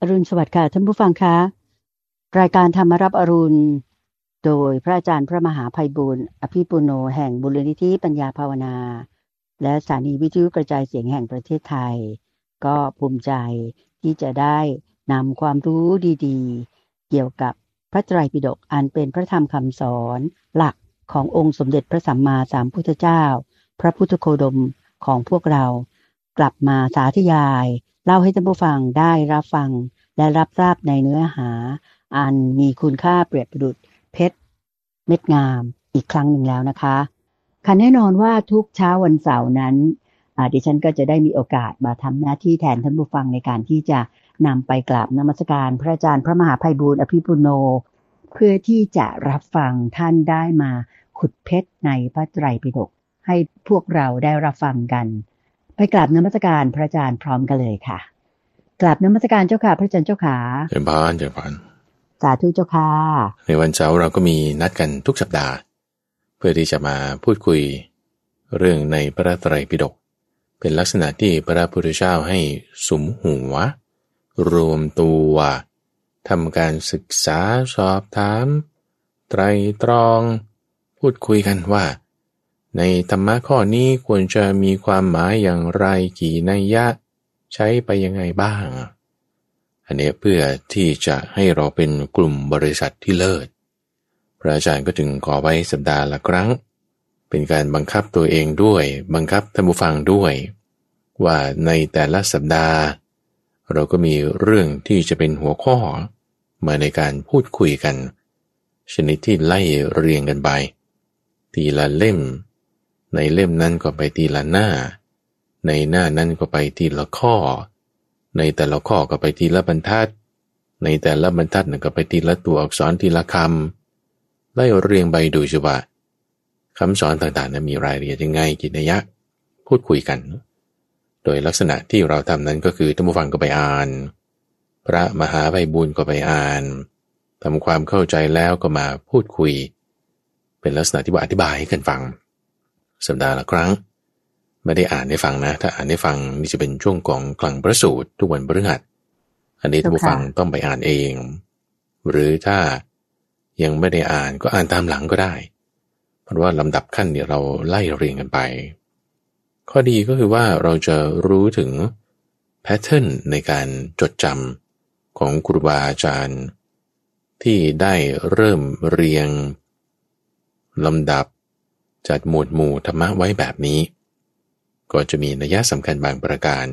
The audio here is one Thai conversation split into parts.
อรุณสวัสดิ์ค่ะท่านผู้ฟังคะรายการธรรมรับอรุณ โดยพระอาจารย์พระมหาภัยบุญอภิปุโนแห่งบุรณิธิปัญญาภาวนา และสถานีวิทยุกระจายเสียงแห่งประเทศไทย ก็ภูมิใจที่จะได้นำความรู้ดีๆ เกี่ยวกับพระไตรปิฎกอันเป็นพระธรรมคำสอน หลักขององค์สมเด็จพระสัมมาสัมพุทธเจ้า พระพุทธโคดมของพวกเรากลับมาสาธยาย เล่าให้ท่านผู้ฟังได้รับฟังและรับทราบในเนื้อหา อันมีคุณค่าเปรียบประดุจเพชรเม็ดงามอีกครั้งหนึ่งแล้วนะคะค่ะแน่นอนว่าทุกเช้าวันเสาร์นั้นดิฉันก็จะได้มีโอกาสมาทำหน้าที่แทนท่านผู้ฟังในการที่จะนำไปกราบนมัสการพระอาจารย์พระมหาภัยบูร์อภิปุโน เพื่อที่จะรับฟังท่านได้มาขุดเพชรในพระไตรปิฎกให้พวกเราได้รับฟังกัน ไปกราบนมัสการพระอาจารย์พร้อมกันเลยค่ะกราบนมัสการเจ้าค่ะ พระอาจารย์เจ้าขาเจริญพรเจริญพรสาธุเจ้าค่ะในวันเสาร์เราก็มีนัดกันทุกสัปดาห์ เพื่อที่จะมาพูดคุย เรื่องในพระไตรปิฎกเป็นลักษณะที่พระพุทธเจ้าให้สมหัว รวมตัวทำการศึกษาสอบถาม ไตรตรอง พูดคุยกันว่า ในธรรมะข้อนี้ควรจะมีความหมายอย่างไรกี่นัยยะ ใช้ไปยังไงบ้าง อันนี้เพื่อที่จะให้เราเป็นกลุ่มบริษัทที่เลิศ พระอาจารย์ก็จึงขอไว้สัปดาห์ละครั้ง เป็นการบังคับตัวเองด้วย บังคับท่านผู้ฟังด้วย ว่าในแต่ละสัปดาห์ เราก็มีเรื่องที่จะเป็นหัวข้อมาในการพูดคุยกัน ชนิดที่ไล่เรียงกันไป ทีละเล่ม ในเล่มนั้นก็ไปทีละหน้า ในหน้านั้นก็ไปทีละข้อ ในแต่ละข้อก็ไปทีละบรรทัด ในแต่ละบรรทัดก็ไปทีละตัวอักษรทีละคำไล่เรียงไปดูสิว่าคำสอนต่างๆนั้นมีรายละเอียดยังไงกินยะ พูดคุยกัน โดยลักษณะที่เราทำนั้นก็คือท่านผู้ฟังก็ไปอ่าน พระมหาใบบุญก็ไปอ่านทำความเข้าใจแล้วก็มาพูดคุย เป็นลักษณะที่ว่าอธิบายให้กันฟัง สัปดาห์ละครั้ง ไม่ได้อ่านให้ฟังนะ ถ้าอ่านให้ฟังนี่จะเป็นช่วงของกลางประสูตรทุกวันพฤหัสอันนี้ท่านผู้ฟังต้องไปอ่านเอง หรือถ้ายังไม่ได้อ่านก็อ่านตามหลังก็ได้ เพราะว่าลำดับขั้นเนี่ยเราไล่เรียงกันไป ข้อดีก็คือว่าเราจะรู้ถึงแพทเทิร์นในการจดจำของครูบาอาจารย์ ที่ได้เริ่มเรียงลำดับ จัดหมวดหมู่ธรรมะไว้แบบนี้ ก็จะมีนัยสำคัญบางประการ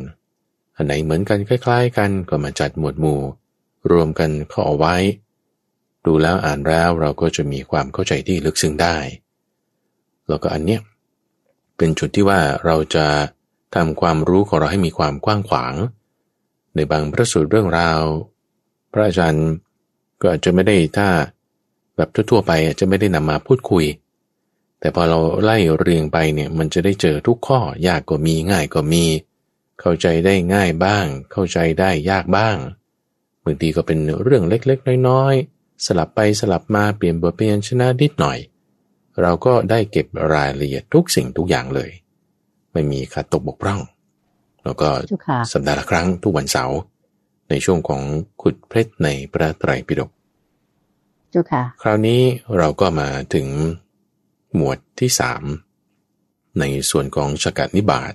อันไหนเหมือนกันคล้าย ๆ กันก็มาจัดหมวดหมู่ รวมกันเข้าเอาไว้ ดูแล้วอ่านแล้วเราก็จะมีความเข้าใจที่ลึกซึ้งได้ แล้วก็อันเนี้ยเป็นจุดที่ว่าเราจะทำความรู้ของเราให้มีความกว้างขวาง ในบางพระสูตรเรื่องราว พระอาจารย์ก็อาจจะไม่ได้ถ้าแบบทั่วๆไปอาจจะไม่ได้นำมาพูดคุย แต่พอเราไล่เรียงไปเนี่ยมันจะได้เจอทุกข้อยากก็มีง่ายก็มี เข้าใจได้ง่ายบ้าง เข้าใจได้ยากบ้างบางทีก็เป็นเรื่องเล็กๆ น้อยๆ สลับไปสลับมาเปลี่ยนบทเปลี่ยนชนะนิดหน่อย เราก็ได้เก็บรายละเอียดทุกสิ่งทุกอย่างเลย ไม่มีขาดตกบกพร่อง แล้วก็สัปดาห์ละครั้งทุกวันเสาร์ในช่วงของขุดเพชรในพระไตรปิฎกคราวนี้เราก็มาถึง หมวดที่สามในส่วนของชกัดนิบาต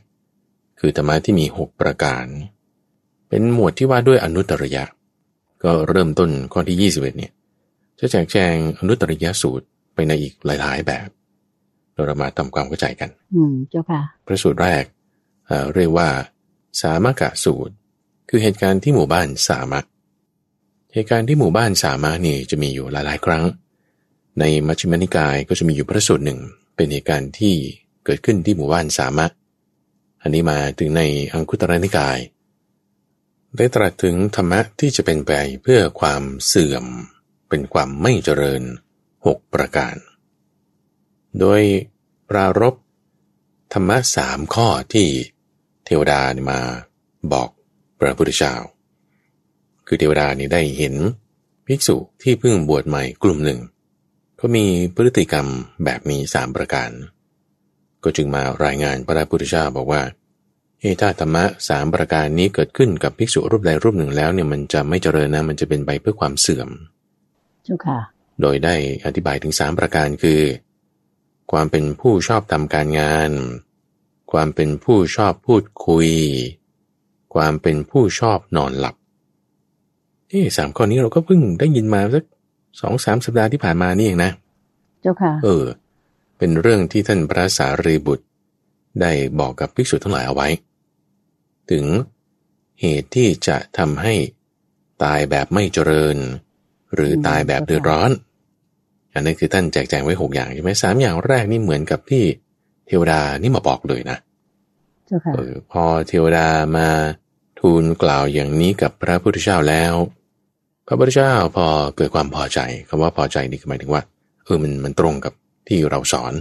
คือธรรมะที่มีหกประการ เป็นหมวดที่ว่าด้วยอนุตริยะ ก็เริ่มต้นข้อที่ 21เนี่ยจะแจกแจงอนุตริยสูตรไปในอีกหลาย ๆ แบบเรามาทำความเข้าใจกัน อืมเจ้าค่ะพระสูตรแรกเเรียกว่า สามกะสูตร คือเหตุการณ์ที่หมู่บ้านสามะเหตุการณ์ที่หมู่บ้านสามะนี่จะมีอยู่หลาย ๆ ครั้ง ในมัชฌิมานิกายก็จะมีอยู่พระสูตรหนึ่ง เป็นเหตุการณ์ที่เกิดขึ้นที่หมู่บ้านสามะ อันนี้มาถึงในอังคุตรนิกาย ได้ตรัสถึงธรรมะที่จะเป็นไปเพื่อความเสื่อม เป็นความไม่เจริญหกประการ โดยปรารบธรรมะสามข้อที่เทวดามาบอกพระพุทธเจ้า คือเทวดานี่ได้เห็นภิกษุที่เพิ่งบวชใหม่กลุ่มหนึ่ง ก็มีพฤติกรรมแบบนี้สามประการ ก็จึงมารายงานพระพุทธเจ้าบอกว่าเอถ้าธรรมะสามประการนี้เกิดขึ้นกับภิกษุรูปใดรูปหนึ่งแล้วเนี่ยมันจะไม่เจริญนะมันจะเป็นไปเพื่อความเสื่อมเจ้าค่ะ โดยได้อธิบายถึงสามประการคือ ความเป็นผู้ชอบทำการงาน ความเป็นผู้ชอบพูดคุย ความเป็นผู้ชอบนอนหลับเอ๊สามข้อนี้เราก็เพิ่งได้ยินมาสัก สองสามสัปดาห์ที่ผ่านมานี่เองนะ เจ้าค่ะ เออ เป็นเรื่องที่ท่านพระสารีบุตร ได้บอกกับภิกษุทั้งหลายเอาไว้ ถึงเหตุที่จะทำให้ตายแบบไม่เจริญ หรือตายแบบเดือดร้อน อันนั้นคือท่านแจกแจงไว้หกอย่างใช่ไหมสามอย่างแรกนี่เหมือนกับที่เทวดานี่มาบอกเลยนะเจ้าค่ะเออพอเทวดามาทูลกล่าวอย่างนี้กับพระพุทธเจ้าแล้ว พระพุทธเจ้าพอเกิดความพอใจคำว่าพอใจนี่คือหมายถึงว่าเออมันมันตรงกับที่เราสอน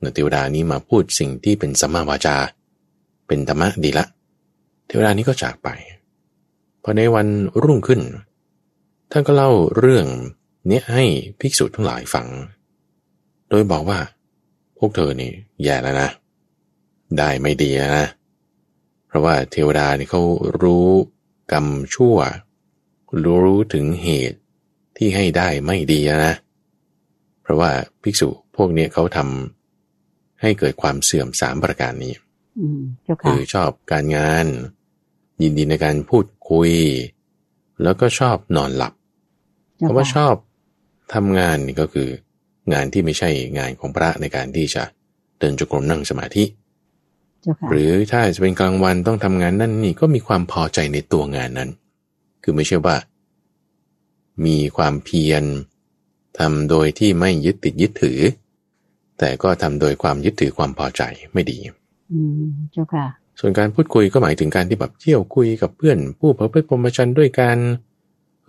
เนเทวดานี้มาพูดสิ่งที่เป็นสัมมาวาจา เป็นธรรมะดีละ เทวดานี้ก็จากไปพอในวันรุ่งขึ้น ท่านก็เล่าเรื่องเนี้ยให้ภิกษุทั้งหลายฟัง โดยบอกว่า พวกเธอนี่แย่แล้วนะ ได้ไม่ดีนะ เพราะว่าเทวดานี่เขารู้กรรมชั่ว รู้ถึงเหตุที่ให้ได้ไม่ดีแล้วนะ เพราะว่าภิกษุพวกเนี้ยเขาทำให้เกิดความเสื่อมสามประการนี้อืมเจ้าคืค่ะอชอบการงาน ยินดีในการพูดคุย แล้วก็ชอบนอนหลับเจ้าคำว่าชค่ะอบทำงานนี่ก็คืองานที่ไม่ใช่งานของพระในการที่จะเดินจงกรมนั่งสมาธิเจ้าค่ะหรือถ้าจะเป็นกลางวันต้องทำงานนั่นนี่ก็มีความพอใจในตัวงานนั้น คือไม่ใช่ว่า มีความเพียรทำโดยที่ไม่ยึดติดยึดถือ แต่ก็ทำโดยความยึดถือความพอใจไม่ดี อืมเจ้าค่ะ ส่วนการพูดคุยก็หมายถึงการที่แบบเที่ยวคุยกับเพื่อน ผู้ประพฤติพรหมจรรย์ด้วยกัน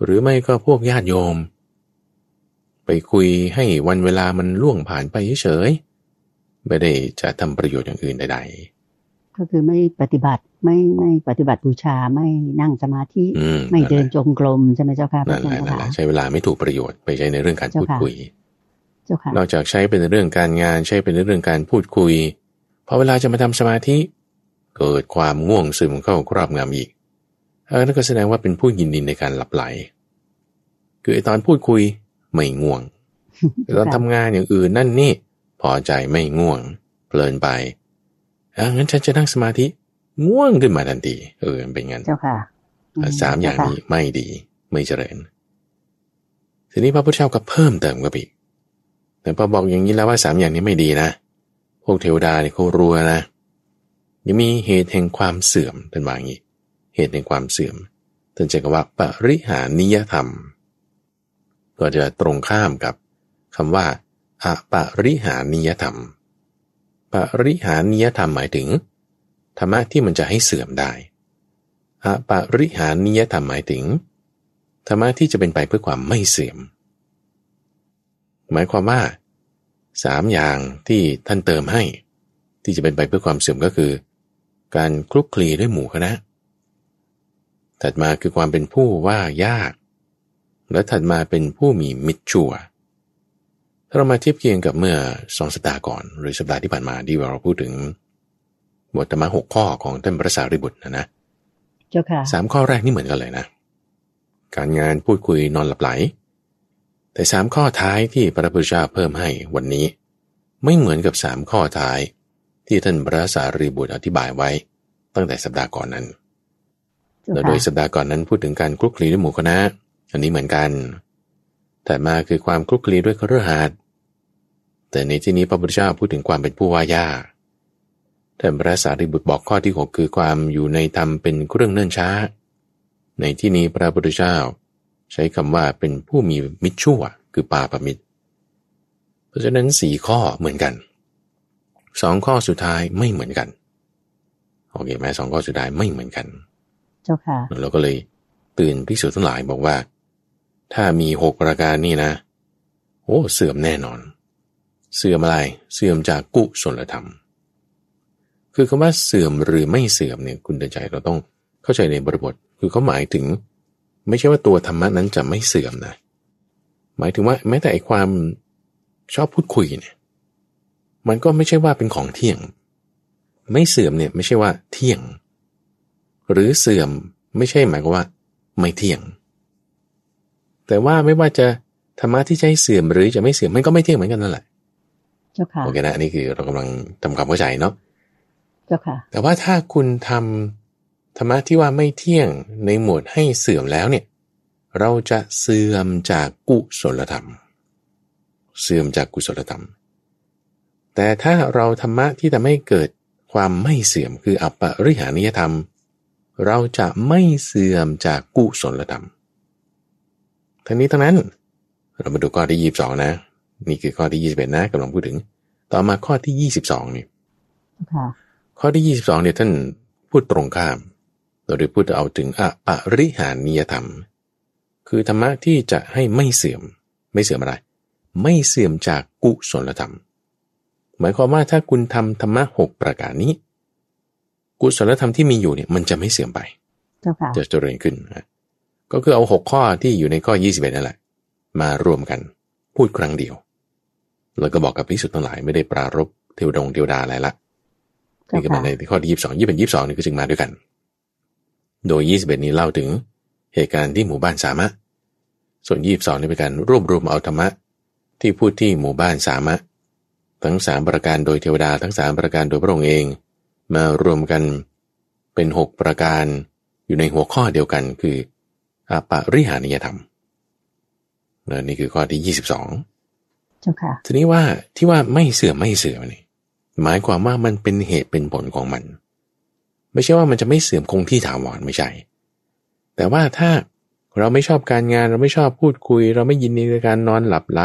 หรือไม่ก็พวกญาติโยม ไปคุยให้วันเวลามันล่วงผ่านไปเฉยๆไม่ได้จะทำประโยชน์อย่างอื่นใด ก็คือไม่ปฏิบัติไม่ไม่ปฏิบัติบูชาไม่นั่งสมาธิๆอืมไม่เดินนั่นแหละจงกรมใช่ไหมเจ้าค่ะพระนั่นอาแหจารย์ละนั่นแหละค่ะใช้เวลาไม่ถูกประโยชน์ไปใช้ในเรื่องการพูดเจ้าค่ะคุยเจ้าค่ะนอกจากใช้เป็นเรื่องการงานใช้เป็นเรื่องการพูดคุยพอเวลาจะมาทำสมาธิ เกิดความง่วงซึมเข้าครอบงำอีกอันนั้นก็แสดงว่าเป็นผู้ยินดีในการหลับไหล คือไอ้ตอนพูดคุยไม่ง่วงแต่ตอนทำงานอย่างอื่นนั่นนี่พอใจไม่ง่วงเพลินไป อะงั้นฉันจะนั่งสมาธิง่วงขึ้นมาทันทีเออมันเป็นงั้นเจ้าค่ะอืมสามอย่างเจ้ค่ะนี้ไม่ดีไม่เจริญทีนี้พระพุทธเจ้าก็เพิ่มเติมกับอีกแต่พอบอกอย่างนี้แล้วว่าสามอย่างนี้ไม่ดีนะ พวกเทวดาเนี่ยเขารู้นะยังมีเหตุแห่งความเสื่อมเป็นว่าอย่างนี้ เหตุแห่งความเสื่อมท่านจะกว่าปริหานิยธรรม ก็จะตรงข้ามกับคำว่าอปริหานิยธรรม ปริหานิยธรรมหมายถึงธรรมะที่มันจะให้เสื่อมได้อปริหานิยธรรมหมายถึงธรรมะที่จะเป็นไปเพื่อความไม่เสื่อม หมายความว่าสามอย่างที่ท่านเติมให้ ที่จะเป็นไปเพื่อความเสื่อมก็คือ การคลุกคลีด้วยหมู่คณะ ถัดมาคือความเป็นผู้ว่ายาก และถัดมาเป็นผู้มีมิตรชั่ว เรามาเทียบเคียงกับเมื่อสองสัปดาห์ก่อน หรือสัปดาห์ที่ผ่านมาที่เราพูดถึง บทธรรมะหกข้อของท่านพระสารีบุตรนะนะเจ้าค่ะสามข้อแรกนี่เหมือนกันเลยนะ การงานพูดคุยนอนหลับไหล แต่สามข้อท้ายที่พระพุทธเจ้าเพิ่มให้วันนี้ ไม่เหมือนกับสามข้อท้าย ที่ท่านพระสารีบุตรอธิบายไว้ ตั้งแต่สัปดาห์ก่อนนั้นเจ้าแล้วค่ะโดยสัปดาห์ก่อนนั้นพูดถึงการคลุกคลีด้วยหมู่คณะ อันนี้เหมือนกัน แต่มาคือความคลุกคลีด้วยเครือหาด แต่ในที่นี้พระพุทธเจ้าพูดถึงความเป็นผู้ว่ายากท่านพระสารีบุตรบอกข้อที่หกคือความอยู่ในธรรมเป็นเครื่องเนิ่นช้า ในที่นี้พระพุทธเจ้า ใช้คำว่าเป็นผู้มีมิตรชั่วคือปาปมิตร เพราะฉะนั้นสี่ข้อเหมือนกันสองข้อสุดท้ายไม่เหมือนกันโอเคไหมสองข้อสุดท้ายไม่เหมือนกัน เจ้าค่ะเราก็เลยตื่นภิกษุทั้งหลายบอกว่า ถ้ามีหกประการนี่นะ โอ้เสื่อมแน่นอน เสื่อมอะไร เสื่อมจากกุศลธรรม คือคำว่าเสื่อมหรือไม่เสื่อมเนี่ยคุณเดินใจเราต้องเข้าใจในบริบท คือเขาหมายถึง ไม่ใช่ว่าตัวธรรมะนั้นจะไม่เสื่อมนะ หมายถึงว่าแม้แต่ไอความชอบพูดคุยเนี่ย มันก็ไม่ใช่ว่าเป็นของเที่ยง ไม่เสื่อมเนี่ยไม่ใช่ว่าเที่ยง หรือเสื่อมไม่ใช่หมายความว่า ไม่เที่ยง แต่ว่าไม่ว่าจะธรรมะที่ใช้เสื่อมหรือจะไม่เสื่อมมันก็ไม่เที่ยงเหมือนกันนั่นแหละ เจ้าค่ะโอเคนะอันนี่คือเรากำลังทำความเข้าใจเนาะเจ้าค่ะ แต่ว่าถ้าคุณทำธรรมะที่ว่าไม่เที่ยงในหมวดให้เสื่อมแล้วเนี่ย เราจะเสื่อมจากกุศลธรรม เสื่อมจากกุศลธรรม แต่ถ้าเราธรรมะที่ทำให้เกิดความไม่เสื่อมคืออัปปริหานิยธรรม เราจะไม่เสื่อมจากกุศลธรรมทั้งนี้ทั้งนั้น เรามาดูข้อที่ยี่สิบสองนะ นี่คือข้อที่ยี่สิบเอ็ดนะกำลังพูดถึง ต่อมาข้อที่ยี่สิบสองนี่เจ้าค่ะข้อที่ 22 เนี่ยท่านพูดตรงข้าม เราได้พูดเอาถึงอปริหานิยธรรม คือธรรมะที่จะให้ไม่เสื่อม ไม่เสื่อมอะไร ไม่เสื่อมจากกุศลธรรม หมายความว่าถ้าคุณทำธรรมะหกประการนี้ กุศลธรรมที่มีอยู่เนี่ยมันจะไม่เสื่อมไปเจ้าค่ะจะเจริญขึ้นนะก็คือเอาหกข้อที่อยู่ในข้อ 21 นั่นแหละ มารวมกัน พูดครั้งเดียว แล้วก็บอกกับพิสุทธ์ทั้งหลายไม่ได้ปรารบเทวดงเทวดาอะไรละเจ้านี่ก็ค่ะมาในข้อที่ยี่สิบสองยี่เป็นยี่สิบสองนี่ก็จึงมาด้วยกัน โดยยี่สิบเอ็ดนี้เล่าถึงเหตุการณ์ที่หมู่บ้านสามะ ส่วนยี่สิบสองนี่เป็นการรวบรวมเอาธรรมะที่พูดที่หมู่บ้านสามะ ทั้งสามประการโดยเทวดาทั้งสามประการโดยพระองค์เอง มารวมกันเป็นหกประการอยู่ในหัวข้อเดียวกันคืออาปาริหานิยธรรมนะนี่คือข้อที่ยี่สิบสอง เจ้าค่ะ ทีนี้ว่าที่ว่าไม่เสื่อมไม่เสื่อมนี่หมายความว่ามันเป็นเหตุเป็นผลของมัน ไม่ใช่ว่ามันจะไม่เสื่อมคงที่ถาวรไม่ใช่ แต่ว่าถ้าเราไม่ชอบการงานเราไม่ชอบพูดคุย เราไม่ยินดีในการนอนหลับไหล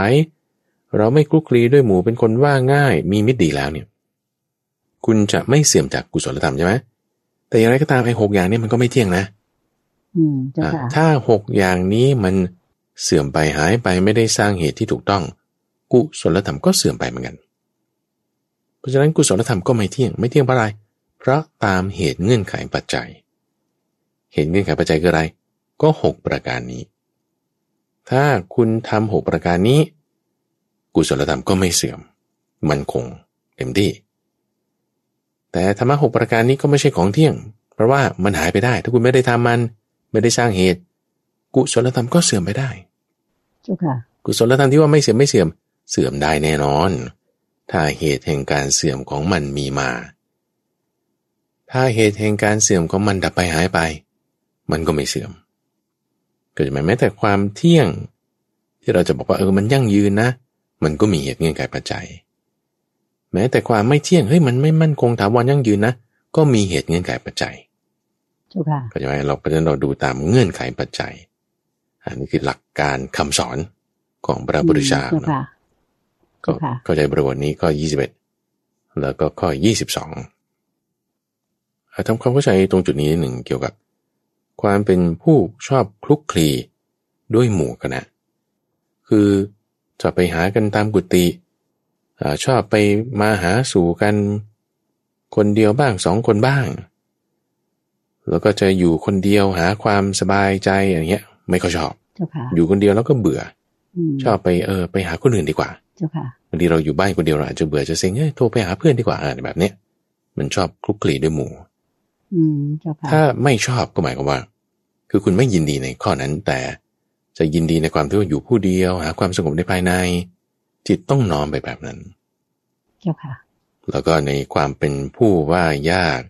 เราไม่คลุกคลีด้วยหมู่เป็นคนว่าง่าย มีมิตรดีแล้วเนี่ย คุณจะไม่เสื่อมจากกุศลธรรมใช่ไหมแต่อย่างไรก็ตามไอ้หกอย่างนี้มันก็ไม่เที่ยงนะอืมเจ้าอะค่ะถ้าหกอย่างนี้มันเสื่อมไปหายไปไม่ได้สร้างเหตุที่ถูกต้อง กุศลธรรมก็เสื่อมไปเหมือนกัน เพราะฉะนั้นกุศลธรรมก็ไม่เที่ยง ไม่เที่ยงเพราะอะไร เพราะตามเหตุเงื่อนไขปัจจัย เหตุเงื่อนไขปัจจัยคืออะไร ก็หกประการนี้ ถ้าคุณทำหกประการนี้ กุศลธรรมก็ไม่เสื่อม มันคงเต็มที่ แต่ธรรมะหกประการนี้ก็ไม่ใช่ของเที่ยง เพราะว่ามันหายไปได้ ถ้าคุณไม่ได้ทำมัน ไม่ได้สร้างเหตุ กุศลธรรมก็เสื่อมไปได้จ้าค่ะกุศลธรรมที่ว่าไม่เสื่อมไม่เสื่อม เสื่อมได้แน่นอน ถ้าเหตุแห่งการเสื่อมของมันมีมา ถ้าเหตุแห่งการเสื่อมของมันดับไปหายไป มันก็ไม่เสื่อมก็จะหมายแม้แต่ความเที่ยง ที่เราจะบอกว่าเออมันยั่งยืนนะ มันก็มีเหตุเงื่อนไขปัจจัย แม้แต่ความไม่เที่ยงเฮ้ยมันไม่มั่นคงถาวรยั่งยืนนะก็มีเหตุเงื่อนไขปัจจัยเจ้าค่ะก็จะหมายเราเพราะฉะนั้นเราดูตามเงื่อนไขปัจจัย อันนี้คือหลักการคำสอนของพระพุทธเจ้า ก็ค่ะเข้าใจบริบทนี้ก็ยี่สิบเอ็ดแล้วก็ข้อยี่สิบสองทำความเข้าใจตรงจุดนี้นิดหนึ่งเกี่ยวกับ ความเป็นผู้ชอบคลุกคลีด้วยหมู่คณะ คือจะไปหากันตามกุฏิอ่าชอบไปมาหาสู่กัน คนเดียวบ้างสองคนบ้าง แล้วก็จะอยู่คนเดียวหาความสบายใจอย่างเงี้ย ไม่ค่อยชอบเจ้าค่ะอยู่คนเดียวแล้วก็เบื่ออืม ชอบไปเออไปหาคนอื่นดีกว่าเจ้าค่ะบางทีเราอยู่บ้านคนเดียวเราอาจจะเบื่อจะเซ็งเอ้ยโทรไปหาเพื่อนดีกว่าอะไรแบบเนี้ยมันชอบคลุกคลีด้วยหมู่อืมเจ้าค่ะถ้าไม่ชอบก็หมายความว่า คือคุณไม่ยินดีในข้อนั้น แต่จะยินดีในความที่ว่าอยู่ผู้เดียว หาความสงบในภายใน จิตต้องน้อมไปแบบนั้นเจ้าค่ะ แล้วก็ในความเป็นผู้ว่ายาก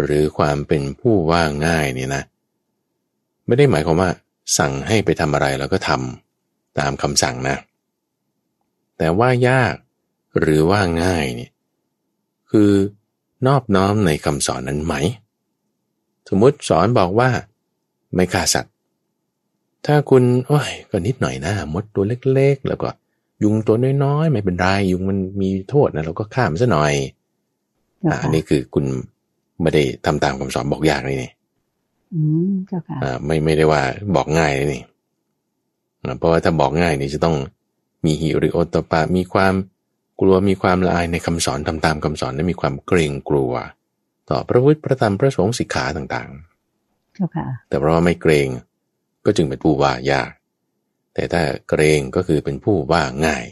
หรือความเป็นผู้ว่าง่ายเนี่ยนะ ไม่ได้หมายความว่า สั่งให้ไปทำอะไรแล้วก็ทำ ตามคำสั่งนะ แต่ว่ายากหรือว่าง่ายเนี่ยคือนอบน้อมในคำสอนนั้นไหม สมมติสอนบอกว่า ไม่ฆ่าสัตว์ ถ้าคุณโอ้ยก็นิดหน่อยนะมดตัวเล็กๆ แล้วก็ยุงตัวน้อยๆ ไม่เป็นไรยุงมันมีโทษนะเราก็ฆ่ามันซะหน่อยเจ้าอ่าอัค่ะนนี้คือคุณไม่ได้ทำตามคำสอนบอกยากเลยนี่อืมเจ้าค่ะอ่าไม่ไม่ได้ว่าบอกง่ายเลยนี่ เพราะว่าถ้าบอกง่ายนี่จะต้องมีหิริโอตปะ มีความกลัวมีความละอายในคำสอนทำตามคำสอนและมีความเกรงกลัว ต่อพระพุทธพระธรรมพระสงฆ์สิกขาต่างๆแต่เพราะว่าไม่เกรงก็จึงเป็นผู้ว่ายาก แต่ถ้าเกรงก็คือเป็นผู้ว่าง่าย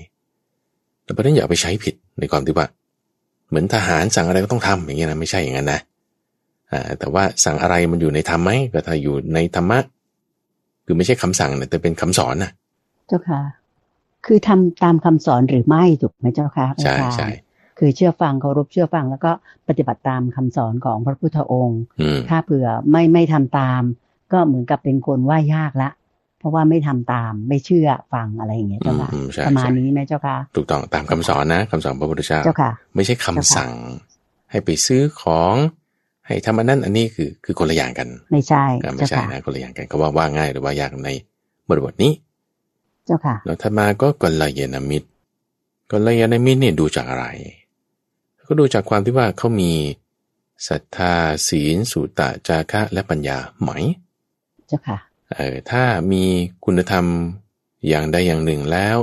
แต่ประเด็นอย่าไปใช้ผิดในความที่ว่า เหมือนทหารสั่งอะไรก็ต้องทำอย่างเงี้ยนะไม่ใช่อย่างนั้นนะแต่ว่าสั่งอะไรมันอยู่ในธรรมไหมก็ถ้าอยู่ในธรรมะ คือไม่ใช่คำสั่งนะแต่เป็นคำสอนนะเจ้าค่ะ คือทำตามคำสอนหรือไม่ถูกไหมเจ้าค่ะใช่อาจารย์ใช่คือเชื่อฟังเคารพเชื่อฟังแล้วก็ปฏิบัติตามคำสอนของพระพุทธองค์อืมถ้าเผื่อไม่ไม่ทำตาม ก็เหมือนกับเป็นคนว่ายากละ เพราะว่าไม่ทำตามไม่เชื่อฟังอะไรอย่างเงี้ยอืเจ้ามค่ะอืมใช่ประมาณใช่นี้ไหมเจ้าค่ะ ถูกต้องตามคำสอนนะคำสอนพระพุทธเจ้าเจ้าค่ะไม่ใช่คำสั่ง ให้ไปซื้อของ ให้ทำอันนั้นอันนี้คือคือคนละอย่างกัน ไม่ใช่อ่าไม่เจ้าใช่ค่ะนะคนละอย่างกันเขาว่าว่าง่ายหรือว่ายากในบทบทนี้ เจ้าค่ะแล้วถัดมาก็กัลยาณมิตรกัลยาณมิตรเนี่ยดูจากอะไร ก็ดูจากความที่ว่าเขามีศรัทธาศีลสุตะจาคะและปัญญาไหม เจ้าค่ะเออถ้ามีคุณธรรมอย่างใดอย่างหนึ่งแล้ว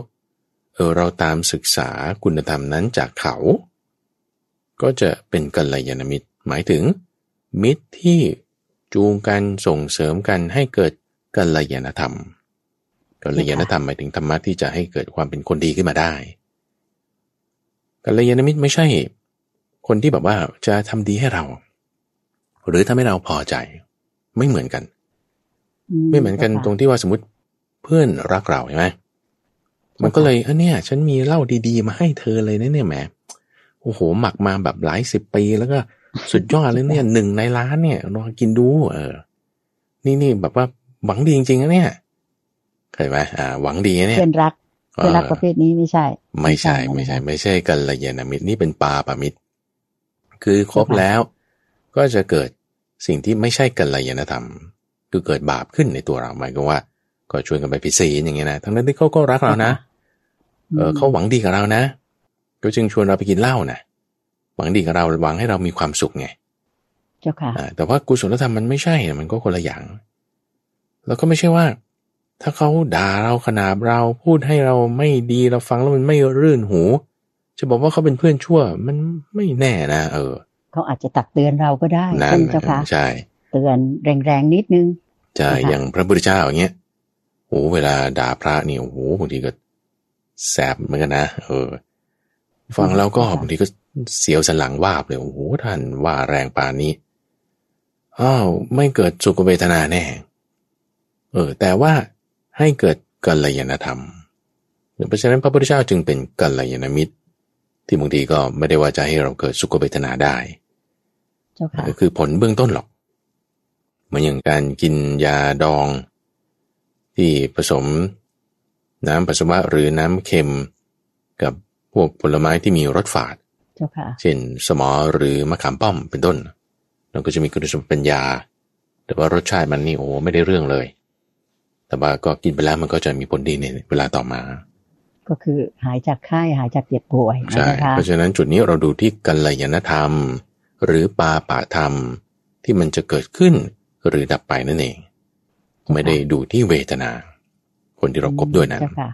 เออเราตามศึกษาคุณธรรมนั้นจากเขา ก็จะเป็นกัลยาณมิตรหมายถึง มิตรที่จูงกันส่งเสริมกันให้เกิดกัลยาณธรรมกัลยาณธรรมหมายถึงธรรมะที่จะให้เกิดความเป็นคนดีขึ้นมาได้กัลยาณมิตรไม่ใช่ คนที่แบบว่าจะทำดีให้เรา หรือทำให้เราพอใจ ไม่เหมือนกัน ไม่เหมือนกันตรงที่ว่าสมมติเพื่อนรักเราใช่ไหมมันก็เลยเออเนี่ย ฉันมีเหล้าดีๆ มาให้เธอเลยนะเนี่ยแหมโอ้โหหมักมาแบบหลายสิบปีแล้วก็ สุดยอดเลยเนี่ยหนึ่งในล้านเนี่ยลองกินดู เออ นี่นี่แบบว่าหวังดีจริงๆนะเนี่ยเคยไหมอ่า หวังดีนะเนี่ยเพื่อนรักเพื่อนรักประเภทนี้ไม่ใช่ ไม่ใช่ไม่ใช่ ไม่ใช่กัลยาณมิตรนี่เป็นปาปามิตร คือครบแล้ว ก็จะเกิดสิ่งที่ไม่ใช่กัลยาณธรรม คือเกิดบาปขึ้นในตัวเราหมายก็ว่า ก็ชวนกันไปผิดศีลอย่างเงี้ยนะทั้งนั้นที่เขาก็รักเรานะเออเขาหวังดีกับเรานะก็จึงชวนเราไปกินเหล้านะ หวังดีกับเราหวังให้เรามีความสุขไงเจ้าค่ะอ่าแต่ว่ากุศลธรรมมันไม่ใช่นะมันก็คนละอย่าง แล้วก็ไม่ใช่ว่า ถ้าเขาด่าเราขนาบเราพูดให้เราไม่ดีเราฟังแล้วมันไม่รื่นหู จะบอกว่าเขาเป็นเพื่อนชั่ว มันไม่แน่นะเออเขาอาจจะตักเตือนเราก็ได้นั่นใช่ไหมเจ้าค่ะใช่ เตือนแรงๆนิดนึงใช่นะคะอย่างพระพุทธเจ้าอย่างเงี้ยโอ้เวลาด่าพระนี่โอ้โหบางทีก็แสบเหมือนกันนะเออ ฟังแล้วก็บางทีก็เสียวสันหลังวาบเลย โอ้โหท่านว่าแรงปานนี้ อ้าวไม่เกิดสุขเวทนาแน่ เออ แต่ว่าให้เกิดกัลยาณธรรม เพราะฉะนั้นพระพุทธเจ้าจึงเป็นกัลยาณมิตร ที่บางทีก็ไม่ได้ว่าจะให้เราเกิดสุขเวทนาได้เจ้าค่ะก็คือผลเบื้องต้นหรอก เหมือนอย่างการกินยาดอง ที่ผสม น้ำปัสสาวะหรือน้ำเค็มกับ พวกผลไม้ที่มีรสฝาดเจ้าค่ะเช่นสมอหรือมะขามป้อมเป็นต้นเราก็จะมีคุณสมบัติเป็นยา แต่ว่ารสชาติมันนี่โอ้ไม่ได้เรื่องเลย แต่ว่าก็กินไปแล้วมันก็จะมีผลดีในเวลาต่อมา ก็คือหายจากไข้หายจากเจ็บป่วยใช่นะคะเพราะฉะนั้นจุดนี้เราดูที่กัลยาณธรรม หรือปาปะธรรมที่มันจะเกิดขึ้นหรือดับไปนั่นเอง ไม่ได้ดูที่เวทนา คนที่เราคบด้วยนั้นเจ้าค่ะ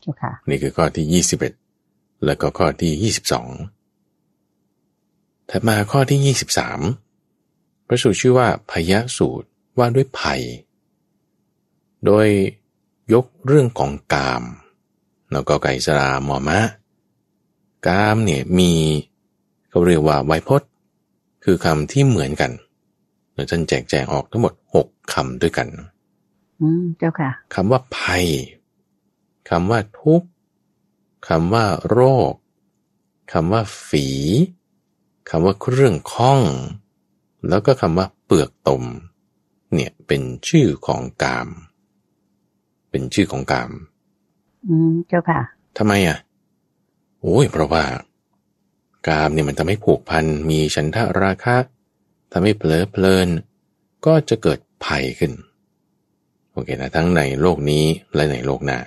เจ้าค่ะนี่คือข้อที่ยี่สิบเอ็ด แล้วก็ข้อที่ยี่สิบสองถัดมาข้อที่ยี่สิบสามพระสูตรชื่อว่าพยสูตรว่าด้วยภัย โดยยกเรื่องของกามแล้วก็ไก่สรามอมะ กามเนี่ยมีเขาเรียกว่าไวยพจน์ คือคำที่เหมือนกันเราท่านแจกแจงออกทั้งหมดหกคำด้วยกัน อืมเจ้าค่ะคำว่าภัยคำว่าทุกข์ คำว่าโรคคำว่าฝีคำว่าเครื่องข้อง แล้วก็คำว่าเปลือกตม เนี่ยเป็นชื่อของกาม เป็นชื่อของกาม อืมเจ้าค่ะทำไมอะโอ้ยเพราะว่า กามเนี่ยมันทำให้ผูกพันมีฉันทะราคะทำให้เผลอเพลิน ก็จะเกิดภัยขึ้น โอเคนะ ทั้งในโลกนี้และในโลกหน้า